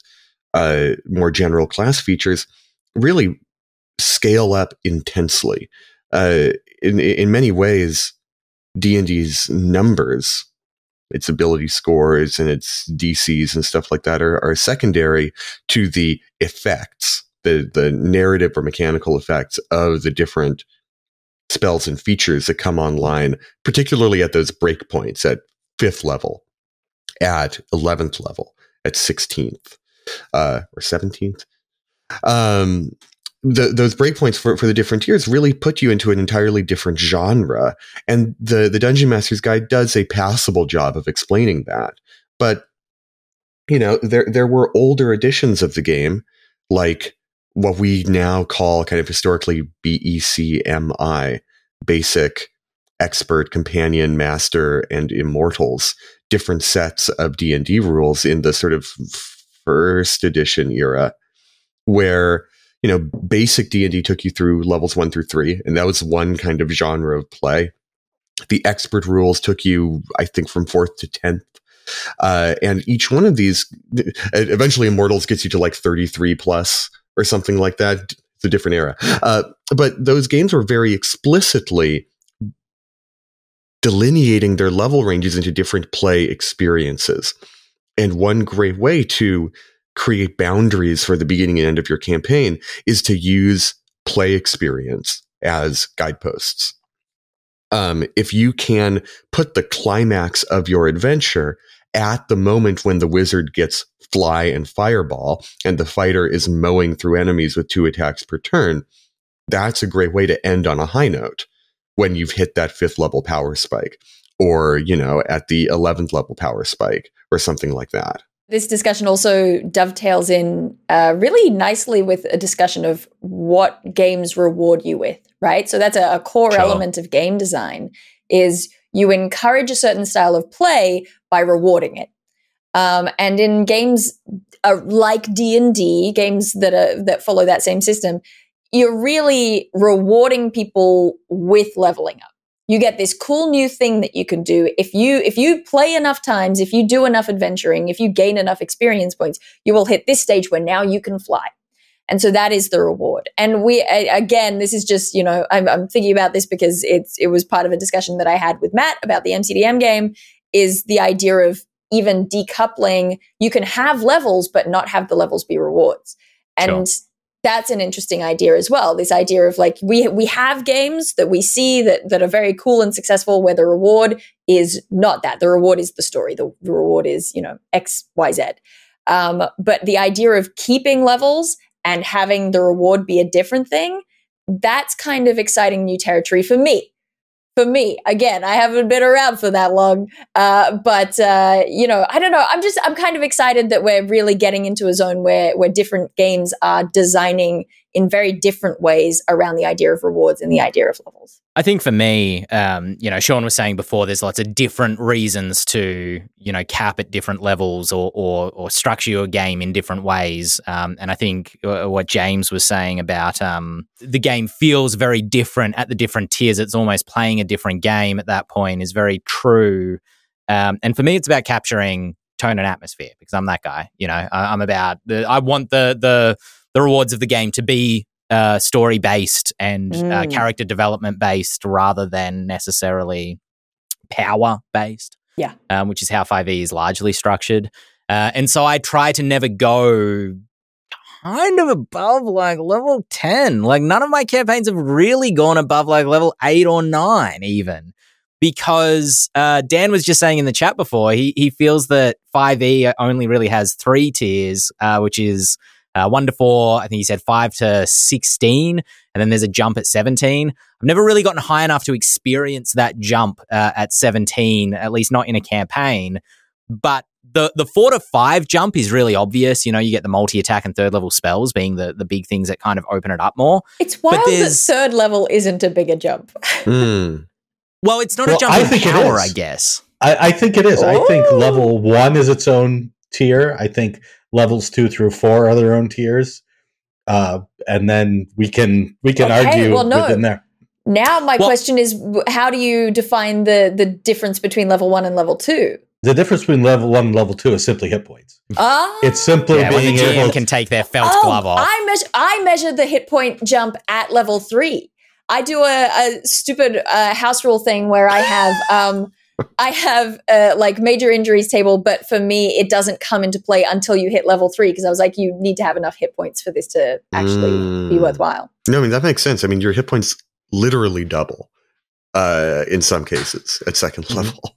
uh, more general class features, really scale up intensely. Uh, in in many ways, D and D's numbers, its ability scores, and its DCs and stuff like that are, are secondary to the effects, the the narrative or mechanical effects of the different spells and features that come online, particularly at those breakpoints at fifth level, at eleventh level, at sixteenth uh, or seventeenth. Um, the, those breakpoints for, for the different tiers really put you into an entirely different genre, and the the Dungeon Master's Guide does a passable job of explaining that. But you know, there there were older editions of the game, like what we now call kind of historically BECMI, basic, expert, companion, master, and immortals, different sets of D and D rules in the sort of first edition era, where you know basic D and D took you through levels one through three, and that was one kind of genre of play. The expert rules took you, I think, from fourth to tenth. Uh, and each one of these, eventually, Immortals gets you to like 33 plus or something like that. It's a different era. Uh, but those games were very explicitly delineating their level ranges into different play experiences. And one great way to create boundaries for the beginning and end of your campaign is to use play experience as guideposts. Um, if you can put the climax of your adventure at the moment when the wizard gets fly and fireball and the fighter is mowing through enemies with two attacks per turn, that's a great way to end on a high note when you've hit that fifth level power spike or, you know, at the 11th level power spike or something like that. This discussion also dovetails in uh, really nicely with a discussion of what games reward you with, right? So that's a, a core Sure. element of game design is you encourage a certain style of play by rewarding it. Um, and in games uh, like D and D, games that are that follow that same system, you're really rewarding people with leveling up you get this cool new thing that you can do. If you if you play enough times if you do enough adventuring if you gain enough experience points you will hit this stage where now you can fly. And so that is the reward. And we again this is just you know I'm, I'm thinking about this because it's it was part of a discussion that i had with matt about the mcdm game is the idea of even decoupling. You can have levels but not have the levels be rewards. And that's an interesting idea as well. This idea of like we we have games that we see that that are very cool and successful where the reward is not that. The reward is the story. The, the reward is you know X Y Z. Um, but the idea of keeping levels and having the reward be a different thing, that's kind of exciting new territory for me for me again i haven't been around for that long uh, but uh, you know i don't know i'm just i'm kind of excited that we're really getting into a zone where where different games are designing in very different ways around the idea of rewards and the idea of levels I think for me, um, you know, Shawn was saying before, there's lots of different reasons to, you know, cap at different levels or or, or structure your game in different ways. Um, and I think uh, what James was saying about um, the game feels very different at the different tiers. It's almost playing a different game at that point is very true. Um, and for me, it's about capturing tone and atmosphere because I'm that guy. You know, I, I'm about the. I want the the the rewards of the game to be uh, story based and uh, Mm. uh, character development based rather than necessarily power based. Yeah. Um, which is how 5e is largely structured. Uh, and so I try to never go kind of above like level 10. Like none of my campaigns have really gone above like level 8 or 9 even. Because uh, Dan was just saying in the chat before, he, he feels that 5e only really has three tiers, uh, which is uh, 1 to 4, I think he said 5 to 16, and then there's a jump at 17. I've never really gotten high enough to experience that jump uh, at 17, at least not in a campaign. But the the four to five jump is really obvious. You know, you get the multi attack and third level spells being the the big things that kind of open it up more. it's wild that third level isn't a bigger jump Hmm. Well, it's not Well, a jump I in think power. I guess. I, I think it is. I think level one is its own tier. I think levels two through four are their own tiers. Uh, and then we can we can Okay, argue well, no. within there. now my Well- question is how do you define the the difference between level one and level two The difference between level one and level two is simply hit points. ah It's simply Yeah, when the being GM able. can take their felt Oh, glove off. I measure I measure the hit point jump at level three. I do a, a stupid uh, house rule thing where I have um, I have uh, like major injuries table, but for me it doesn't come into play until you hit level three because I was like, you need to have enough hit points for this to actually be Mm. worthwhile. No, I mean that makes sense. I mean your hit points literally double uh, in some cases at 2nd Mhm. level.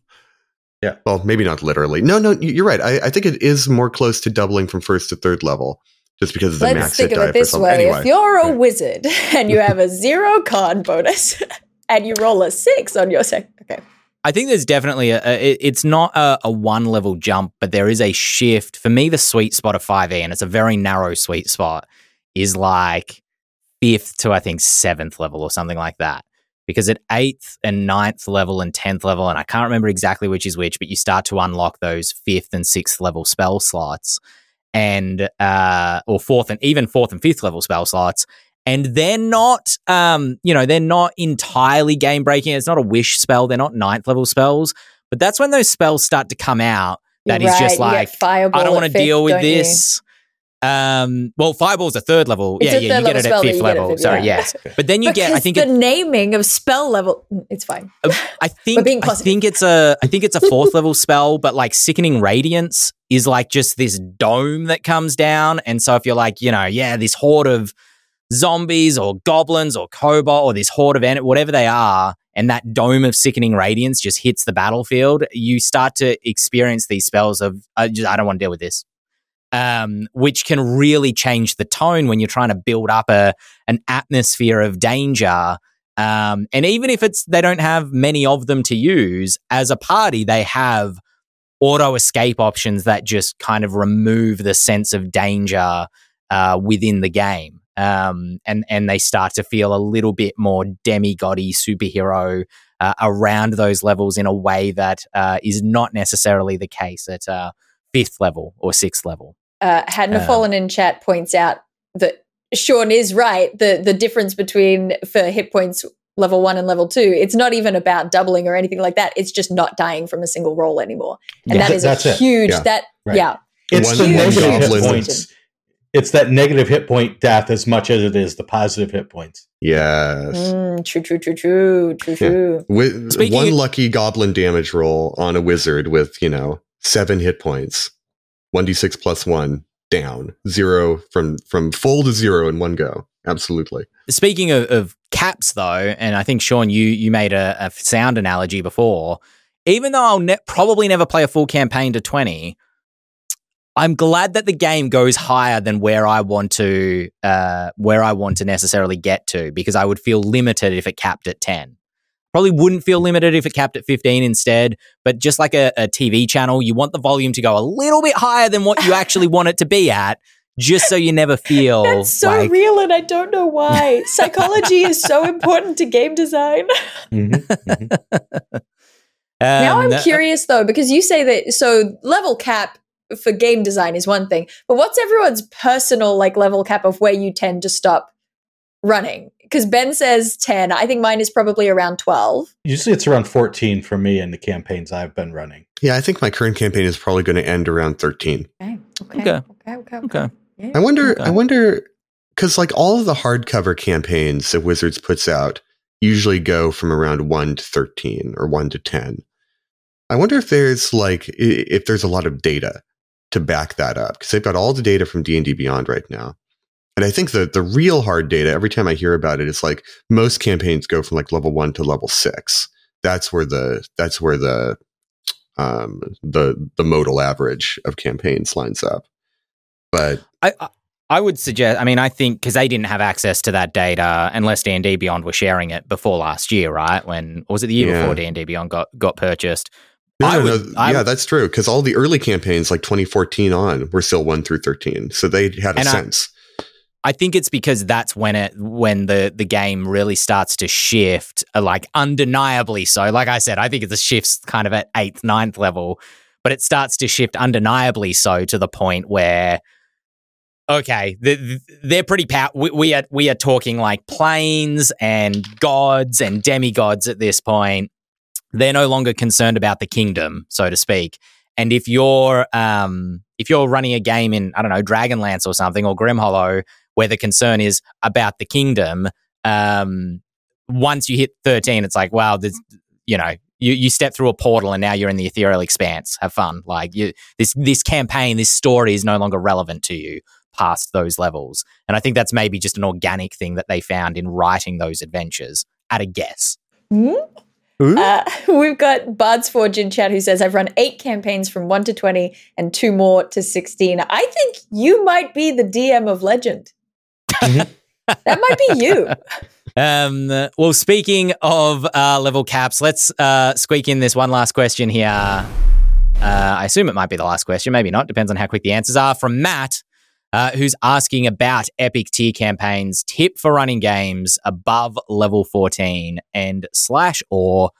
Yeah. Well, maybe not literally. No, no, you- you're right. I, I think it is more close to doubling from first to third level, just because of the Let's max think hit of it this way: Anyway, if you're a Right. wizard and you have a zero con bonus and you roll a six on your second, okay, I think there's definitely a, a it's not a, a one level jump, but there is a shift. For me, the sweet spot of 5e, and it's a very narrow sweet spot, is like fifth to I think seventh level or something like that. Because at eighth and ninth level and tenth level, and I can't remember exactly which is which, but you start to unlock those fifth and sixth level spell slots, and uh, or fourth and even fourth and fifth level spell slots, and they're not um you know they're not entirely game breaking. It's not a wish spell. They're not ninth level spells. But that's when those spells start to come out That You're is just right, like, i don't want to deal with don't you? this. Um well fireball's a third level. It's yeah yeah you get it at fifth you get at level. fifth, sorry yeah. yes. But then you get i think the it, naming of spell level, it's fine. I think I think it's a I think it's a fourth level spell, but like sickening radiance is like just this dome that comes down, and so if you're like you know yeah this horde of zombies or goblins or kobold or this horde of en- whatever they are, and that dome of sickening radiance just hits the battlefield, you start to experience these spells of I just I don't want to deal with this. Um, which can really change the tone when you're trying to build up a an atmosphere of danger um, and even if it's they don't have many of them to use as a party, they have auto escape options that just kind of remove the sense of danger uh, within the game. Um, and and they start to feel a little bit more demigody superhero uh, around those levels in a way that uh, is not necessarily the case at uh, fifth level or sixth level. Uh, Hadna Um, Fallen in chat points out that Shawn is right. The the difference between for hit points level one and level two, it's not even about doubling or anything like that. It's just not dying from a single roll anymore, and Yeah. that is That's a it. huge Yeah. that Right. yeah. It's One- the one negative hit goblin- points. It's that negative hit point death as much as it is the positive hit points. Yes. Mm, true, true, true, true, true, Yeah. With Speaking one of- lucky goblin damage roll on a wizard with, you know, seven hit points, 1d6 plus one down, zero from from full to zero in one go. Absolutely. Speaking of, of caps, though, and I think Shawn, you you made a, a sound analogy before. Even though I'll ne- probably never play a full campaign to twenty, I'm glad that the game goes higher than where I want to uh, where I want to necessarily get to because I would feel limited if it capped at 10. Probably wouldn't feel limited if it capped at 15 instead, but just like a, a TV channel, you want the volume to go a little bit higher than what you actually want it to be at, just so you never feel That's so like, real, and I don't know why. Psychology is so important to game design. Mhm, mhm. now Um, I'm curious though, because you say that so level cap for game design is one thing, but what's everyone's personal like level cap of where you tend to stop running? Because Ben says 10. I think mine is probably around 12. Usually it's around 14 for me in the campaigns I've been running. Yeah, I think my current campaign is probably going to end around 13. Okay. Okay. Okay. Okay. Okay. Okay. Yeah. I wonder, Okay. I wonder, because like all of the hardcover campaigns that Wizards puts out usually go from around 1 to 13 or 1 to 10. I wonder if there's like, if there's a lot of data to back that up because they've got all the data from D&D Beyond right now. And I think the, the real hard data, every time I hear about it, it's like most campaigns go from like level one to level six. That's where the, that's where the, um, the, the modal average of campaigns lines up. But I, I- I would suggest. I mean, I think because they didn't have access to that data unless D and D Beyond were sharing it before last year, right? When or was it the year Yeah. before D and D Beyond got got purchased? No, I no, would- no. I yeah, would- that's true. Because all the early campaigns, like 2014 on, were still one through 13, so they had a And I- sense. I think it's because that's when it when the the game really starts to shift, uh, like undeniably so. Like I said, I think it shifts kind of at eighth, ninth level, but it starts to shift undeniably so to the point where, okay, the, they're pretty pow- we, we are we are talking like planes and gods and demigods at this point. They're no longer concerned about the kingdom, so to speak. And if you're um, if you're running a game in I don't know Dragonlance or something or Grimhollow, where the concern is about the kingdom, um, once you hit thirteen, it's like wow, you know you you step through a portal and now you're in the ethereal expanse. Have fun. Like you this this campaign, this story is no longer relevant to you past those levels. And I think that's maybe just an organic thing that they found in writing those adventures. At a guess. Hmm? Uh, we've got Bard's Forge in chat who says, I've run eight campaigns from 1 to 20 and two more to 16. I think you might be the DM of Legend. That might be you. Um, well, speaking of uh, level caps, let's uh, squeak in this one last question here. Uh, I assume it might be the last question, maybe not. Depends on how quick the answers are. From Matt, uh, who's asking about epic tier campaigns, tip for running games above level 14 and slash or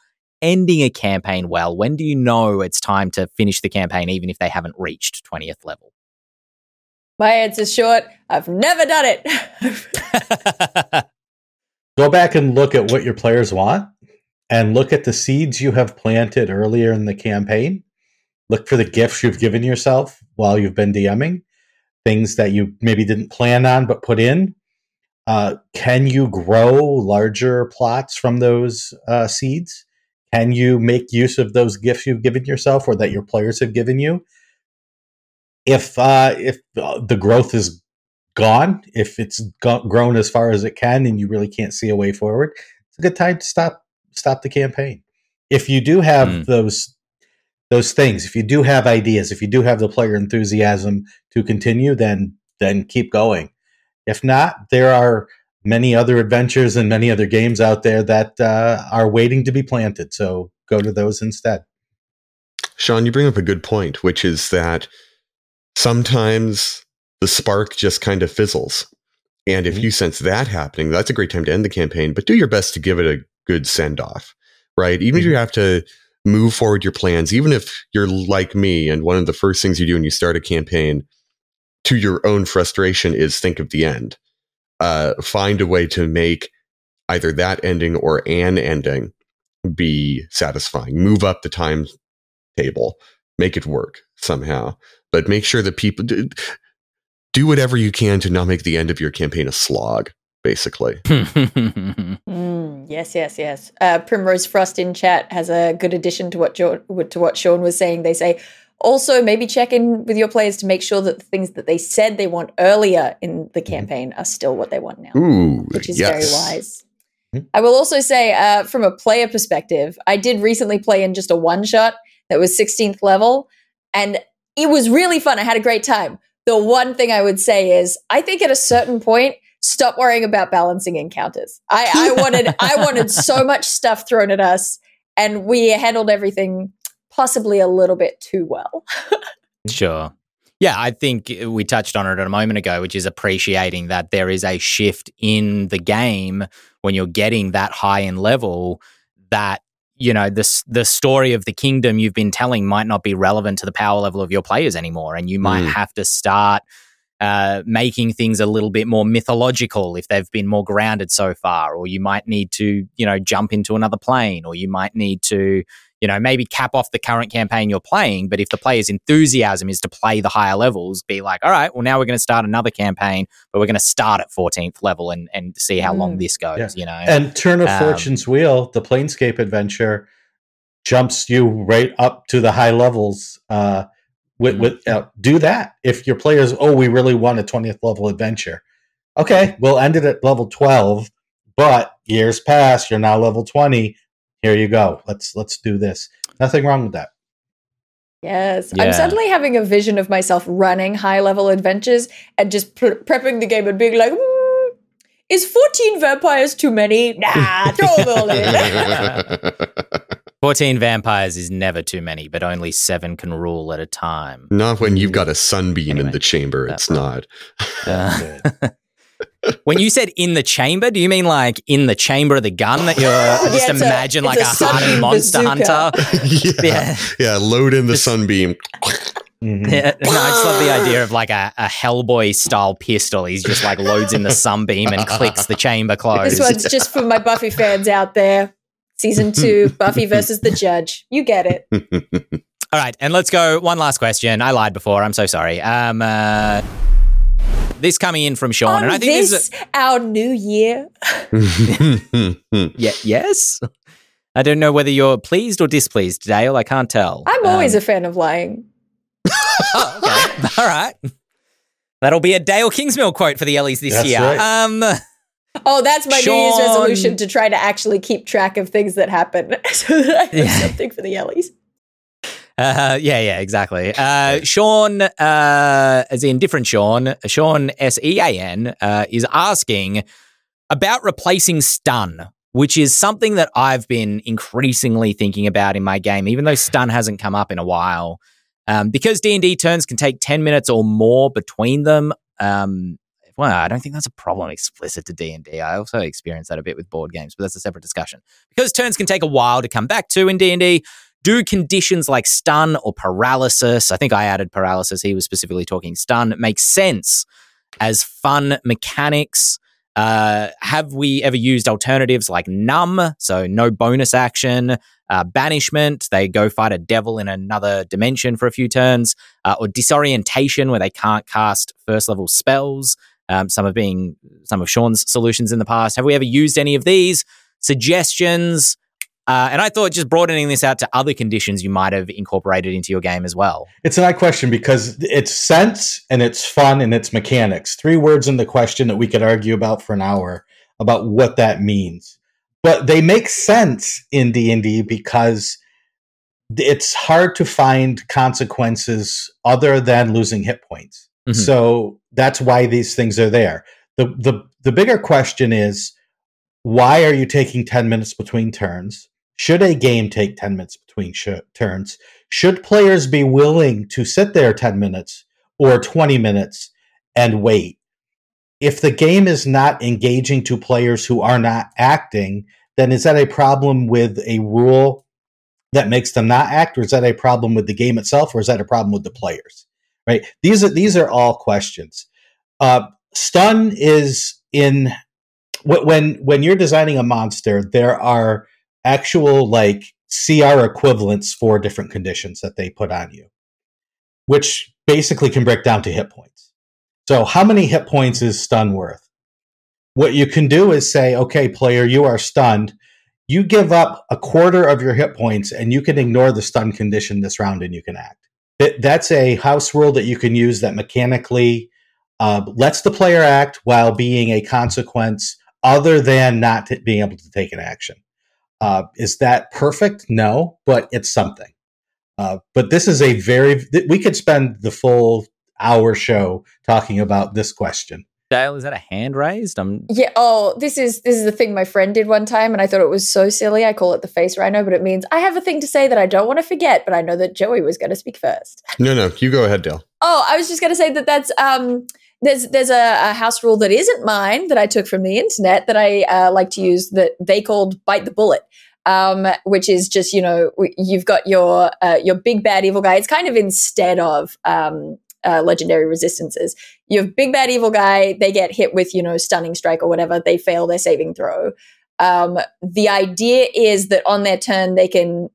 ending a campaign well. When do you know it's time to finish the campaign, even if they haven't reached 20th level? My answer's short. I've never done it. Go back and look at what your players want and look at the seeds you have planted earlier in the campaign. Look for the gifts you've given yourself while you've been DMing, things that you maybe didn't plan on but put in. Uh, can you grow larger plots from those uh, seeds? Can you make use of those gifts you've given yourself or that your players have given you? If uh, if the growth is gone, if it's go- grown as far as it can, and you really can't see a way forward, it's a good time to stop stop the campaign. If you do have Mm. those those things, if you do have ideas, if you do have the player enthusiasm to continue, then then keep going. If not, there are many other adventures and many other games out there that uh, are waiting to be planted. So go to those instead. Shawn, you bring up a good point, which is that sometimes the spark just kind of fizzles. And if Mhm. you sense that happening, that's a great time to end the campaign, but do your best to give it a good send off, right? Even if you have to move forward your plans, even if you're like me and one of the first things you do when you start a campaign to your own frustration is think of the end. Uh, find a way to make either that ending or an ending be satisfying. Move up the time table, make it work somehow. But make sure that people do, do whatever you can to not make the end of your campaign a slog, basically. Yes, yes, yes. Uh, Primrose Frost in chat has a good addition to what jo- to what Shawn was saying. They say also maybe check in with your players to make sure that the things that they said they want earlier in the campaign are still what they want now, Ooh, which is yes. very wise. Mhm. I will also say, uh, from a player perspective, I did recently play in just a one shot that was 16th level, and it was really fun. I had a great time. The one thing I would say is, I think at a certain point, stop worrying about balancing encounters. I, I wanted, I wanted so much stuff thrown at us, and we handled everything possibly a little bit too well. Sure. Yeah, I think we touched on it a moment ago, which is appreciating that there is a shift in the game when you're getting that high in level that you know the the story of the kingdom you've been telling might not be relevant to the power level of your players anymore, and you might Mm. have to start uh, making things a little bit more mythological if they've been more grounded so far, or you might need to you know jump into another plane, or you might need to you know maybe cap off the current campaign you're playing. But if the player's enthusiasm is to play the higher levels, be like, all right, well now we're going to start another campaign, but we're going to start at 14th level and and see how long Mm. this goes. Yeah. You know, And Turn of Um, Fortune's Wheel, the Planescape adventure, jumps you right up to the high levels. Uh, with, Mhm. with uh, do that if your players. Oh, we really want a twentieth level adventure. Okay, we'll end it at level twelve. But years pass, you're now level twenty. Here you go. Let's let's do this. Nothing wrong with that. Yes. Yeah. I'm suddenly having a vision of myself running high level adventures and just pre- prepping the game and being like, "Hmm, is 14 vampires too many? Nah, throw them all in. 14 vampires is never too many, but only seven can rule at a time. Not when you've got a sunbeam Anyway, in the chamber. It's right. not. Uh, when you said in the chamber, do you mean like in the chamber of the gun that you're just it's a- imagine like a a, hardened monster bazooka. hunter? yeah. Yeah. yeah. Load in the Just- sunbeam. Mhm. Yeah, no, I just love the idea of like a, a Hellboy style pistol. He's just like loads in the sunbeam and clicks the chamber closed. This one's just for my Buffy fans out there. Season two, Buffy versus the Judge. You get it. All right, and let's go. One last question. I lied before. I'm so sorry. Um, uh, this coming in from Sean, On and I think this, this. our new year. Yeah, yes. I don't know whether you're pleased or displeased, Dael. I can't tell. I'm always Um, a fan of lying. Oh, okay. All right. That'll be a Dael Kingsmill quote for the Ellies this That's year. right. Um, Oh, that's my New Year's resolution to try to actually keep track of things that happen so that I have Yeah. something for the Ellies. uh, yeah, yeah, exactly. Uh, Sean, uh, as in different Sean, Sean S E A N, uh, is asking about replacing stun, which is something that I've been increasingly thinking about in my game, even though stun hasn't come up in a while. Um, because D and D turns can take ten minutes or more between them. Um, well, I don't think that's a problem explicit to D and D. I also experience that a bit with board games, but that's a separate discussion. Because turns can take a while to come back to in D and D. Do conditions like stun or paralysis? I think I added paralysis. He was specifically talking stun. Make sense as fun mechanics. Uh, have we ever used alternatives like numb? So no bonus action, uh, banishment. They go fight a devil in another dimension for a few turns, uh, or disorientation where they can't cast first level spells. Um, some of being some of Sean's solutions in the past. Have we ever used any of these suggestions? Uh, and I thought just broadening this out to other conditions you might have incorporated into your game as well. It's an odd question because it's sense and it's fun and it's mechanics. Three words in the question that we could argue about for an hour about what that means. But they make sense in D&D because it's hard to find consequences other than losing hit points. Mhm. So that's why these things are there. The the the bigger question is why are you taking 10 minutes between turns? Should a game take 10 minutes between sh- turns? Should players be willing to sit there 10 minutes or 20 minutes and wait? If the game is not engaging to players who are not acting, then is that a problem with a rule that makes them not act, or is that a problem with the game itself, or is that a problem with the players? Right? These are these are all questions. Uh, stun is in when when you're designing a monster, there are actual like CR equivalents for different conditions that they put on you, which basically can break down to hit points. So, how many hit points is stun worth? What you can do is say, okay, player, you are stunned. You give up a quarter of your hit points, and you can ignore the stun condition this round, and you can act. That- That's a house rule that you can use that mechanically uh, lets the player act while being a consequence other than not t- being able to take an action. Uh, is that perfect? No, but it's something. Uh, but this is a very we could spend the full hour show talking about this question. Dael, is that a hand raised? I'm Yeah. Oh, this is this is the thing my friend did one time, and I thought it was so silly. I call it the face rhino, but it means I have a thing to say that I don't want to forget, but I know that Joey was going to speak first. No, no, you go ahead, Dael. Oh, I was just going to say that that's um, there's there's a, a house rule that isn't mine that I took from the internet that I uh, like to use that they called bite the bullet. Um, which is just you know you've got your uh, your big bad evil guy. It's kind of instead of um, uh, legendary resistances. You have big bad evil guy. They get hit with you know stunning strike or whatever. They fail their saving throw. Um, the idea is that on their turn they can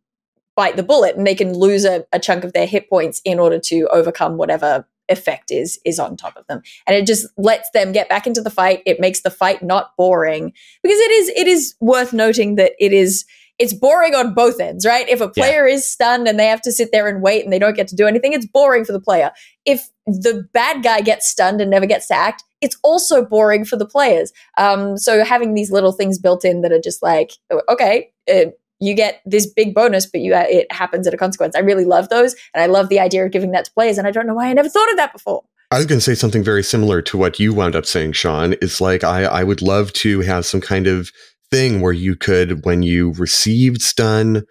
bite the bullet and they can lose a, a chunk of their hit points in order to overcome whatever effect is is on top of them and it just lets them get back into the fight it makes the fight not boring because it is it is worth noting that it is it's boring on both ends right if a player is stunned and they have to sit there and wait and they don't get to do anything it's boring for the player if the bad guy gets stunned and never gets to act it's also boring for the players um, so having these little things built in that are just like okay uh, you get this big bonus, but you uh, it happens at a consequence. I really love those, and I love the idea of giving that to players. And I don't know why I never thought of that before. I was going to say something very similar to what you wound up saying, Shawn. It's like I, I would love to have some kind of thing where you could, when you received stun,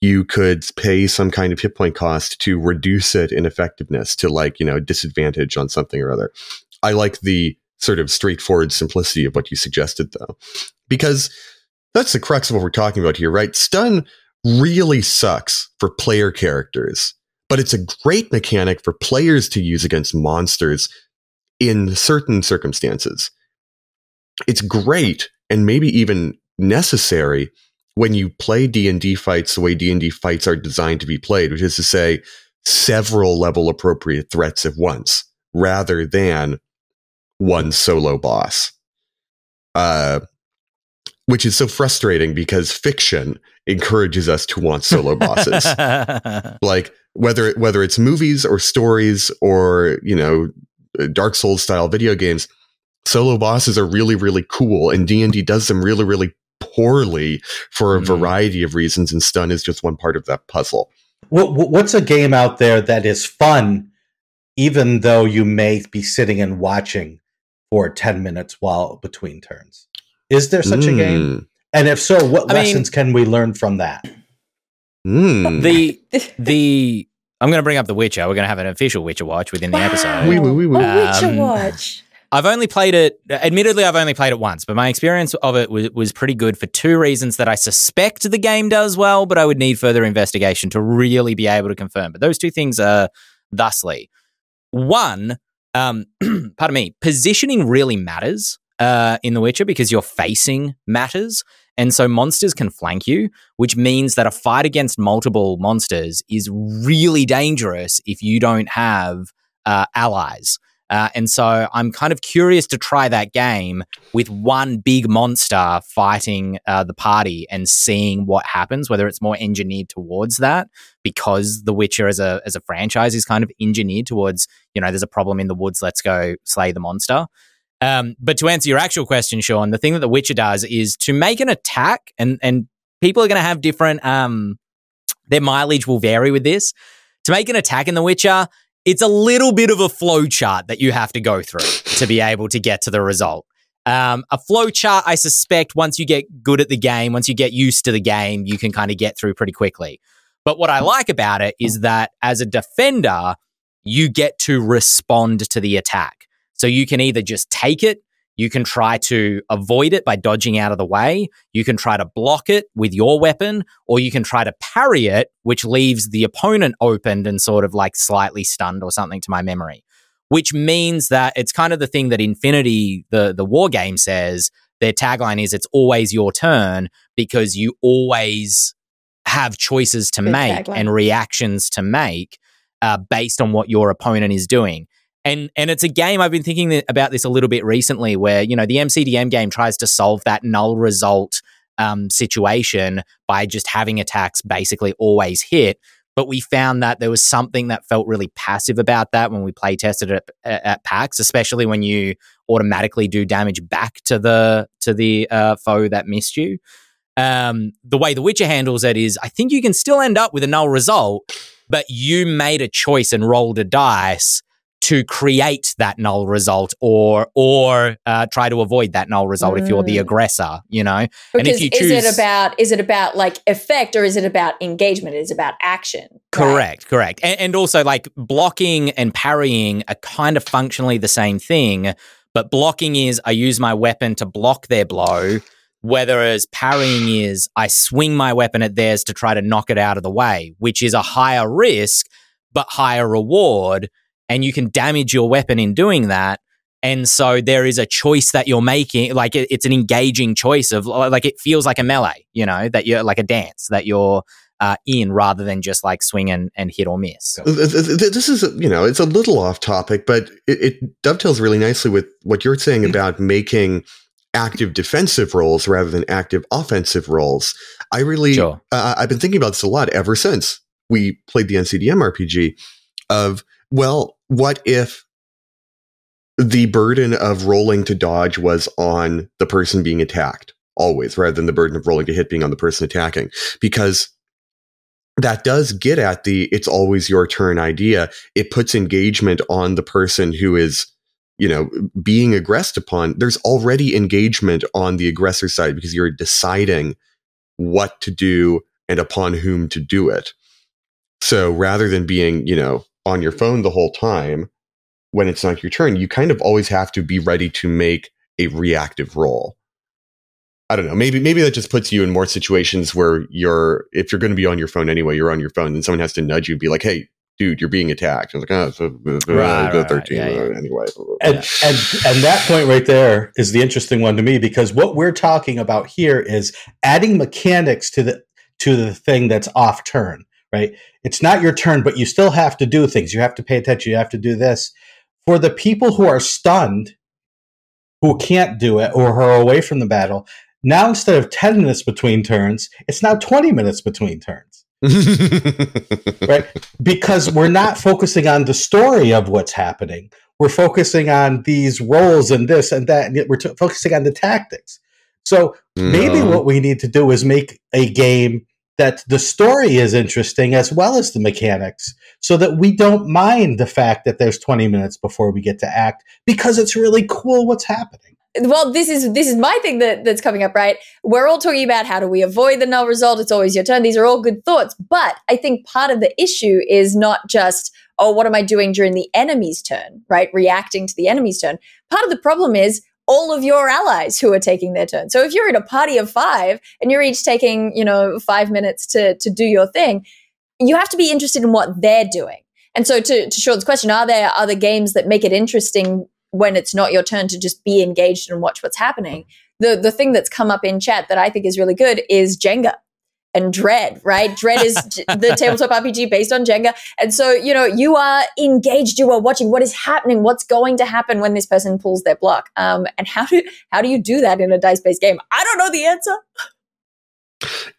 you could pay some kind of hit point cost to reduce it in effectiveness to like, you know, disadvantage on something or other. I like the sort of straightforward simplicity of what you suggested though, because that's the crux of what we're talking about here, right? Stun really sucks for player characters, but it's a great mechanic for players to use against monsters in certain circumstances. It's great and maybe even necessary when you play D&D fights the way D&D fights are designed to be played, which is to say several level appropriate threats at once rather than one solo boss. Uh, which is so frustrating because fiction encourages us to want solo bosses. like whether whether it's movies or stories or you know Dark Souls style video games, solo bosses are really really cool, and D and D does them really really poorly for a Mm. variety of reasons, and stun is just one part of that puzzle. What, what- what's a game out there that is fun, even though you may be sitting and watching for ten minutes while between turns? Is there such a game? Mm. And if so, what I mean- lessons can we learn from that? Mm. the the I'm going to bring up The Witcher. We're going to have an official Witcher watch within the episode. Wee, wee, wee, wee. A Witcher Um, watch. I've only played it. Admittedly, I've only played it once, but my experience of it was, was pretty good for two reasons that I suspect the game does well, but I would need further investigation to really be able to confirm. But those two things are thusly: one, um, pardon me, positioning really matters uh, in The Witcher because your facing matters. And so monsters can flank you, which means that a fight against multiple monsters is really dangerous if you don't have uh, allies. Uh, and so I'm kind of curious to try that game with one big monster fighting uh, the party and seeing what happens, whether it's more engineered towards that because The Witcher as a as a franchise is kind of engineered towards, you know, there's a problem in the woods, let's go slay the monster. Um, but to answer your actual question, Shawn, the thing that The Witcher does is to make an attack, and and people are going to have different um, their mileage will vary with this. To make an attack in The Witcher, it's a little bit of a flow chart that you have to go through to be able to get to the result. Um, a flow chart, I suspect, once you get good at the game, once you get used to the game, you can kind of get through pretty quickly. But what I like about it is that as a defender, you get to respond to the attack. So you can either just take it, you can try to avoid it by dodging out of the way, you can try to block it with your weapon, or you can try to parry it, which leaves the opponent opened and sort of like slightly stunned or something to my memory. Which means that it's kind of the thing that Infinity, the, the war game says, their tagline is it's always your turn because you always have choices to Good make tagline. and reactions to make uh, based on what your opponent is doing. And and it's a game I've been thinking about this a little bit recently, where you know the MCDM game tries to solve that null result um, situation by just having attacks basically always hit. But we found that there was something that felt really passive about that when we play tested it at, at PAX, especially when you automatically do damage back to the to the uh, foe that missed you. Um, the way The Witcher handles it is, I think you can still end up with a null result, but you made a choice and rolled a dice to create that null result or or uh, try to avoid that null result mm. if you're the Mm. aggressor you know Because and if you choose is it about is it about like effect or is it about engagement? Is it about action? right? Correct, correct. And, and also, like blocking and parrying are kind of functionally the same thing, but blocking is I use my weapon to block their blow, whereas parrying is I swing my weapon at theirs to try to knock it out of the way, which is a higher risk but higher reward. And you can damage your weapon in doing that. And so there is a choice that you're making. Like it, it's an engaging choice of like it feels like a melee, you know, that you're like a dance that you're uh, in rather than just like swing and, and hit or miss. Th- th- th- This is, you know, it's a little off topic, but it, it dovetails really nicely with what you're saying about making active defensive roles rather than active offensive roles. I really, Sure. uh, I've been thinking about this a lot ever since we played the MCDM RPG. Of well, what if the burden of rolling to dodge was on the person being attacked always, rather than the burden of rolling to hit being on the person attacking? Because that does get at the it's always your turn idea. It puts engagement on the person who is, you know, being aggressed upon. There's already engagement on the aggressor side because you're deciding what to do and upon whom to do it. So rather than being, you know, on your phone the whole time when it's not your turn, you kind of always have to be ready to make a reactive roll. I don't know. Maybe maybe that just puts you in more situations where you're if you're going to be on your phone anyway, you're on your phone, and someone has to nudge you and be like, "Hey, dude, you're being attacked." I was like, "Oh, so, uh, Right, uh, right, 13 right. Yeah, uh, yeah. anyway." and and and that point right there is the interesting one to me because what we're talking about here is adding mechanics to the to the thing that's off turn right it's not your turn but you still have to do things you have to pay attention you have to do this for the people who are stunned who can't do it or who are away from the battle now instead of 10 minutes between turns it's now 20 minutes between turns right? Because we're not focusing on the story of what's happening. We're focusing on these roles and this and that, and we're t- focusing on the tactics. So maybe No. what we need to do is make a game that the story is interesting as well as the mechanics, so that we don't mind the fact that there's 20 minutes before we get to act because it's really cool what's happening. well this is this is my thing that, that's coming up right? We're all talking about how do we avoid the null result it's always your turn these are all good thoughts but i think part of the issue is not just oh what am i doing during the enemy's turn right? Reacting to the enemy's turn. Part of the problem is all of your allies who are taking their turn. So if you're in a party of five and you're each taking you know five minutes to to do your thing you have to be interested in what they're doing. And so to, to Shawn's question, are there other games that make it interesting when it's not your turn to just be engaged and watch what's happening? The the thing that's come up in chat that I think is really good is Jenga and Dread, right? Dread is the tabletop RPG based on Jenga. And so, you know, you are engaged, you are watching what is happening, what's going to happen when this person pulls their block. Um, and how do how do you do that in a dice-based game? I don't know the answer.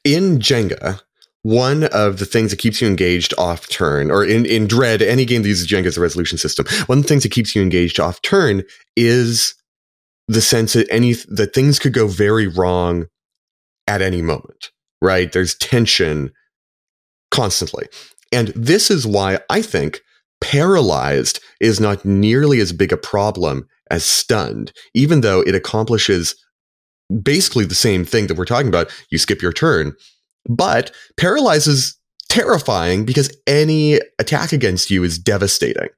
in Jenga, one of the things that keeps you engaged off turn, or in, in Dread, any game that uses Jenga as a resolution system, one of the things that keeps you engaged off turn is the sense that any that things could go very wrong at any moment. Right? There's tension constantly. And this is why I think paralyzed is not nearly as big a problem as stunned, even though it accomplishes basically the same thing that we're talking about. You skip your turn, but paralyzed is terrifying because any attack against you is devastating.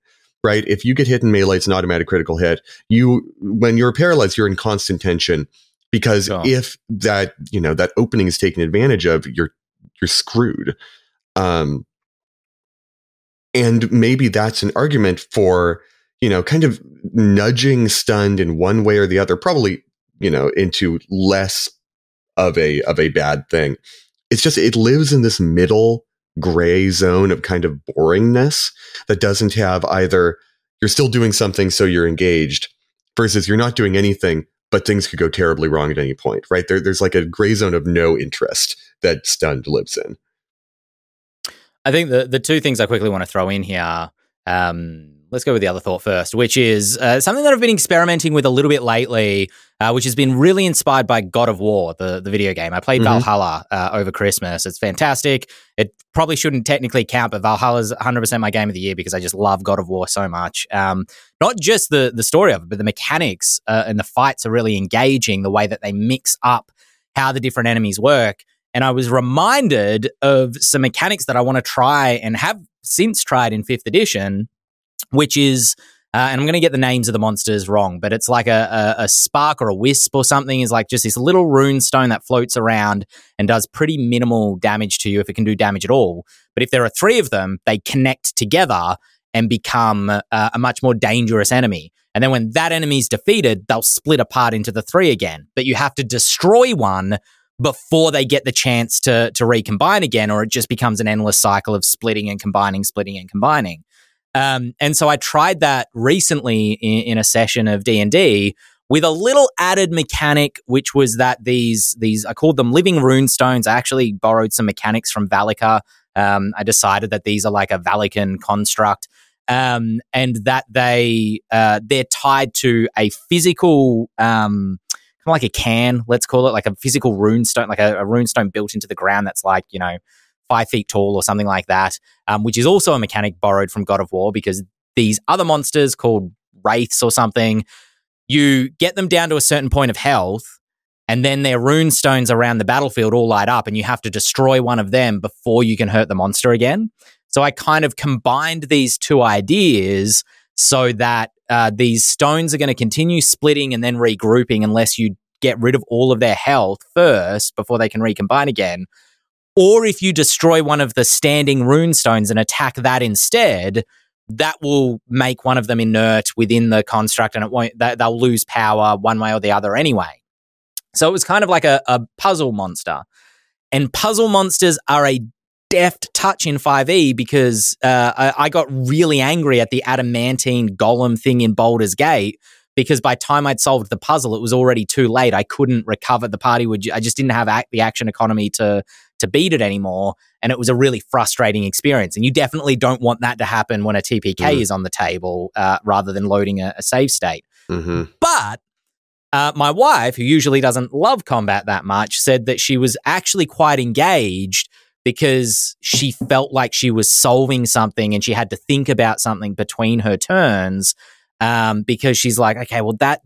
Right? If you get hit in melee, it's an automatic critical hit. You, when you're paralyzed, you're in constant tension because if that, you know, that opening is taken advantage of, you're, you're screwed. Um, and maybe that's an argument for, you know, kind of nudging stunned in one way or the other, probably, you know, into less of a, of a bad thing. It's just, it lives in this middle gray zone of kind of boringness that doesn't have either you're still doing something so you're engaged versus you're not doing anything but things could go terribly wrong at any point right? There, there's like a gray zone of no interest that stunned lives in. I think the the two things I quickly want to throw in here, um, let's go with the other thought first, which is uh, something that I've been experimenting with a little bit lately, uh, which has been really inspired by God of War, the, the video game. I played Mhm. Valhalla uh, over Christmas. It's fantastic. It probably shouldn't technically count, but Valhalla's 100% my game of the year because I just love God of War so much. Um, not just the, the story of it, but the mechanics uh, and the fights are really engaging, the way that they mix up how the different enemies work. And I was reminded of some mechanics that I want to try and have since tried in fifth edition, which is, uh, and I'm going to get the names of the monsters wrong, but it's like a, a, a spark or a wisp or something is like just this little rune stone that floats around and does pretty minimal damage to you if it can do damage at all. But if there are three of them, they connect together and become uh, a much more dangerous enemy. And then when that enemy's defeated, they'll split apart into the three again. But you have to destroy one before they get the chance to to recombine again, or it just becomes an endless cycle of splitting and combining, splitting and combining. Um, and so I tried that recently in, in a session of D and D with a little added mechanic, which was that these these I called them living rune stones. I actually borrowed some mechanics from Valika. Um, I decided that these are like a Valican construct, um, and that they uh, they're tied to a physical. Um, kind of like a can, let's call it, like a physical rune stone, like a, a rune stone built into the ground that's like, you know, five feet tall or something like that, um, which is also a mechanic borrowed from God of War because these other monsters called wraiths or something, you get them down to a certain point of health. And then their rune stones around the battlefield all light up, and you have to destroy one of them before you can hurt the monster again. So I kind of combined these two ideas so that uh, these stones are going to continue splitting and then regrouping unless you get rid of all of their health first before they can recombine again. Or if you destroy one of the standing rune stones and attack that instead, that will make one of them inert within the construct and it won't, they- they'll lose power one way or the other anyway. So it was kind of like a, a puzzle monster. And puzzle monsters are a deft touch in 5e because uh, I, I got really angry at the adamantine golem thing in Baldur's Gate because by time I'd solved the puzzle, it was already too late. I couldn't recover. The party would. I just didn't have ac- the action economy to to beat it anymore, and it was a really frustrating experience. And you definitely don't want that to happen when a TPK Mm. is on the table uh, rather than loading a, a save state. hmm But uh, my wife, who usually doesn't love combat that much, said that she was actually quite engaged because she felt like she was solving something and she had to think about something between her turns. Um, because she's like, okay, well, that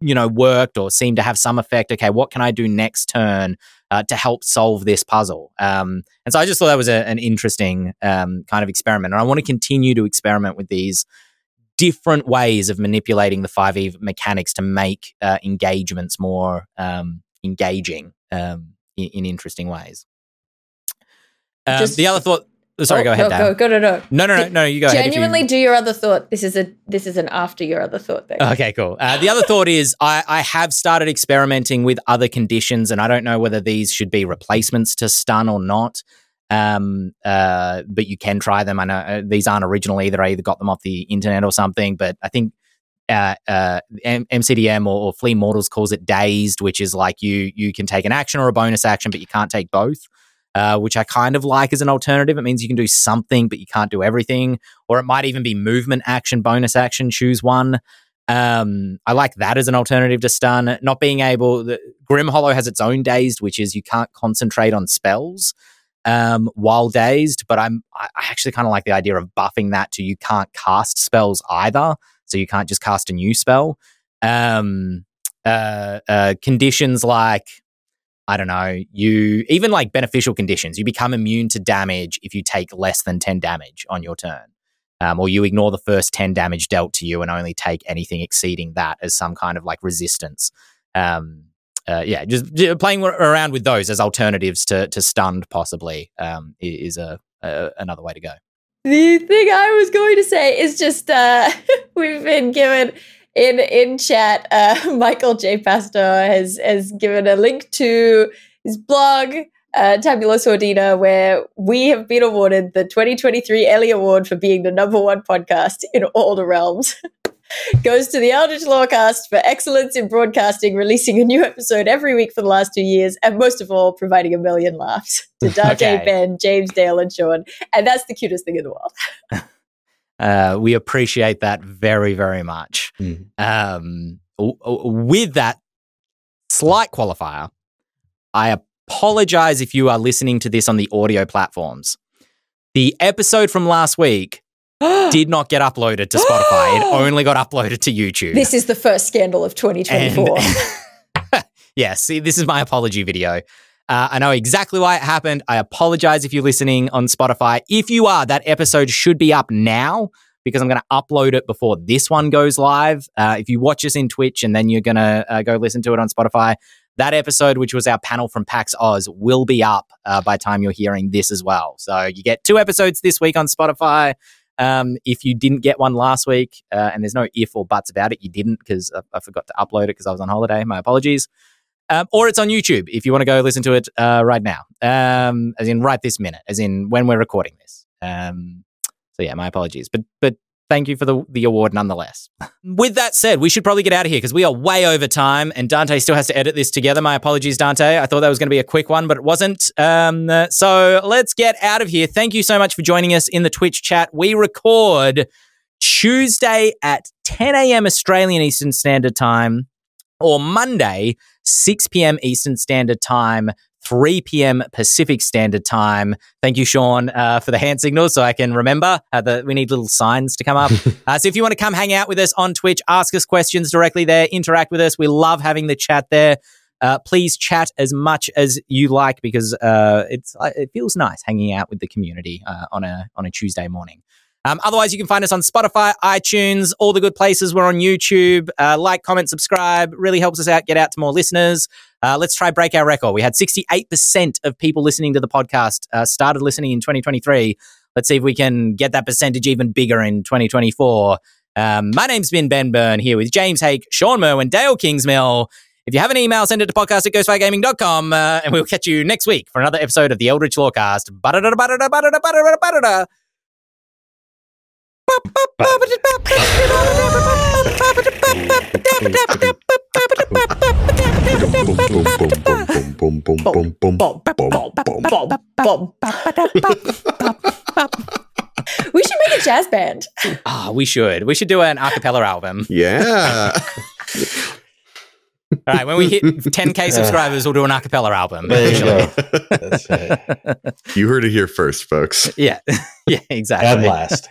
you know worked or seemed to have some effect. Okay, what can I do next turn uh, to help solve this puzzle? Um, and so I just thought that was a, an interesting um, kind of experiment, and I want to continue to experiment with these different ways of manipulating the 5e mechanics to make uh, engagements more um, engaging um, in, in interesting ways. Um, Just- the other thought. Sorry, Oh, go ahead, no, Go, go, no, no. No, no, no, no. You go ahead. you- Genuinely do your other thought. This is a this is an after your other thought thing. Okay, cool. Uh, the other thought is I, I have started experimenting with other conditions, and I don't know whether these should be replacements to stun or not. Um, uh, but you can try them. I know uh, these aren't original either. I either got them off the internet or something. But I think uh, uh, M- MCDM or, or Flee Mortals calls it dazed, which is like you you can take an action or a bonus action, but you can't take both. Uh, which I kind of like as an alternative. It means you can do something, but you can't do everything. Or it might even be movement action, bonus action, choose one. Um, I like that as an alternative to stun. Not being able, the, Grim Hollow has its own dazed, which is you can't concentrate on spells um, while dazed. But I'm I actually kind of like the idea of buffing that to you can't cast spells either, so you can't just cast a new spell. Um, uh, uh, conditions like I don't know, you even like beneficial conditions, you become immune to damage if you take less than 10 damage on your turn. Um, or you ignore the first 10 damage dealt to you and only take anything exceeding that as some kind of like resistance. Um, uh, yeah, just, j- playing around with those as alternatives to, to stunned, possibly, um, is a, a another way to go. The thing I was going to say is just uh, we've been given in in chat. Uh, Michael J. Pastor has has given a link to his blog, uh, Tabula Sordina, where we have been awarded the 2023 Ellie Award for being the number one podcast in all the realms. Goes to the Eldritch Lorecast for excellence in broadcasting, releasing a new episode every week for the last two years, and most of all, providing a million laughs to Dante, Okay. Ben, James, Dael, and Shawn. And that's the cutest thing in the world. Uh, we appreciate that very, very much. Mhm. Um, w- w- with that slight qualifier, I apologize if you are listening to this on the audio platforms. The episode from last week did not get uploaded to Spotify. it only got uploaded to YouTube. This is the first scandal of 2024. yeah, see, this is my apology video. Uh, I know exactly why it happened. I apologize if you're listening on Spotify. If you are, that episode should be up now because I'm going to upload it before this one goes live. Uh, if you watch us in Twitch and then you're going to uh, go listen to it on Spotify, that episode, which was our panel from PAX Aus, will be up uh, by the time you're hearing this as well. So you get two episodes this week on Spotify. Um, if you didn't get one last week, uh, and there's no if or buts about it, you didn't because I, I forgot to upload it because I was on holiday. My apologies. Um, or it's on YouTube if you want to go listen to it uh, right now, um, as in right this minute, as in when we're recording this. Um, so yeah, my apologies, but but thank you for the the award nonetheless. With that said, we should probably get out of here because we are way over time, and Dante still has to edit this together. My apologies, Dante. I thought that was going to be a quick one, but it wasn't. Um, uh, so let's get out of here. Thank you so much for joining us in the Twitch chat. We record Tuesday at 10 a.m. Australian Eastern Standard Time or Monday, 6 p.m. Eastern Standard Time, 3 p.m. Pacific Standard Time. Thank you, Shawn, uh, for the hand signals so I can remember uh, that we need little signs to come up. uh, so if you want to come hang out with us on Twitch, ask us questions directly there, interact with us. We love having the chat there. Uh, please chat as much as you like because uh, it's uh, it feels nice hanging out with the community uh, on a on a Tuesday morning. Um, otherwise, you can find us on Spotify, iTunes, all the good places. We're on YouTube. Uh, like, comment, subscribe. Really helps us out, get out to more listeners. Uh, let's try break our record. We had 68% of people listening to the podcast uh, started listening in 2023. Let's see if we can get that percentage even bigger in 2024. Um, my name's been Ben Byrne here with James Haeck, Shawn Merwin, Dael Kingsmill. If you have an email, send it to podcast at ghostfiregaming.com uh, and we'll catch you next week for another episode of the Eldritch Lorecast. We should make a jazz band. Ah, we should. We should do an a cappella album. Yeah. All right, when we hit 10k subscribers, we'll do an a cappella album. There you go. That's it. you heard it here first, folks. Yeah, yeah, exactly. And last.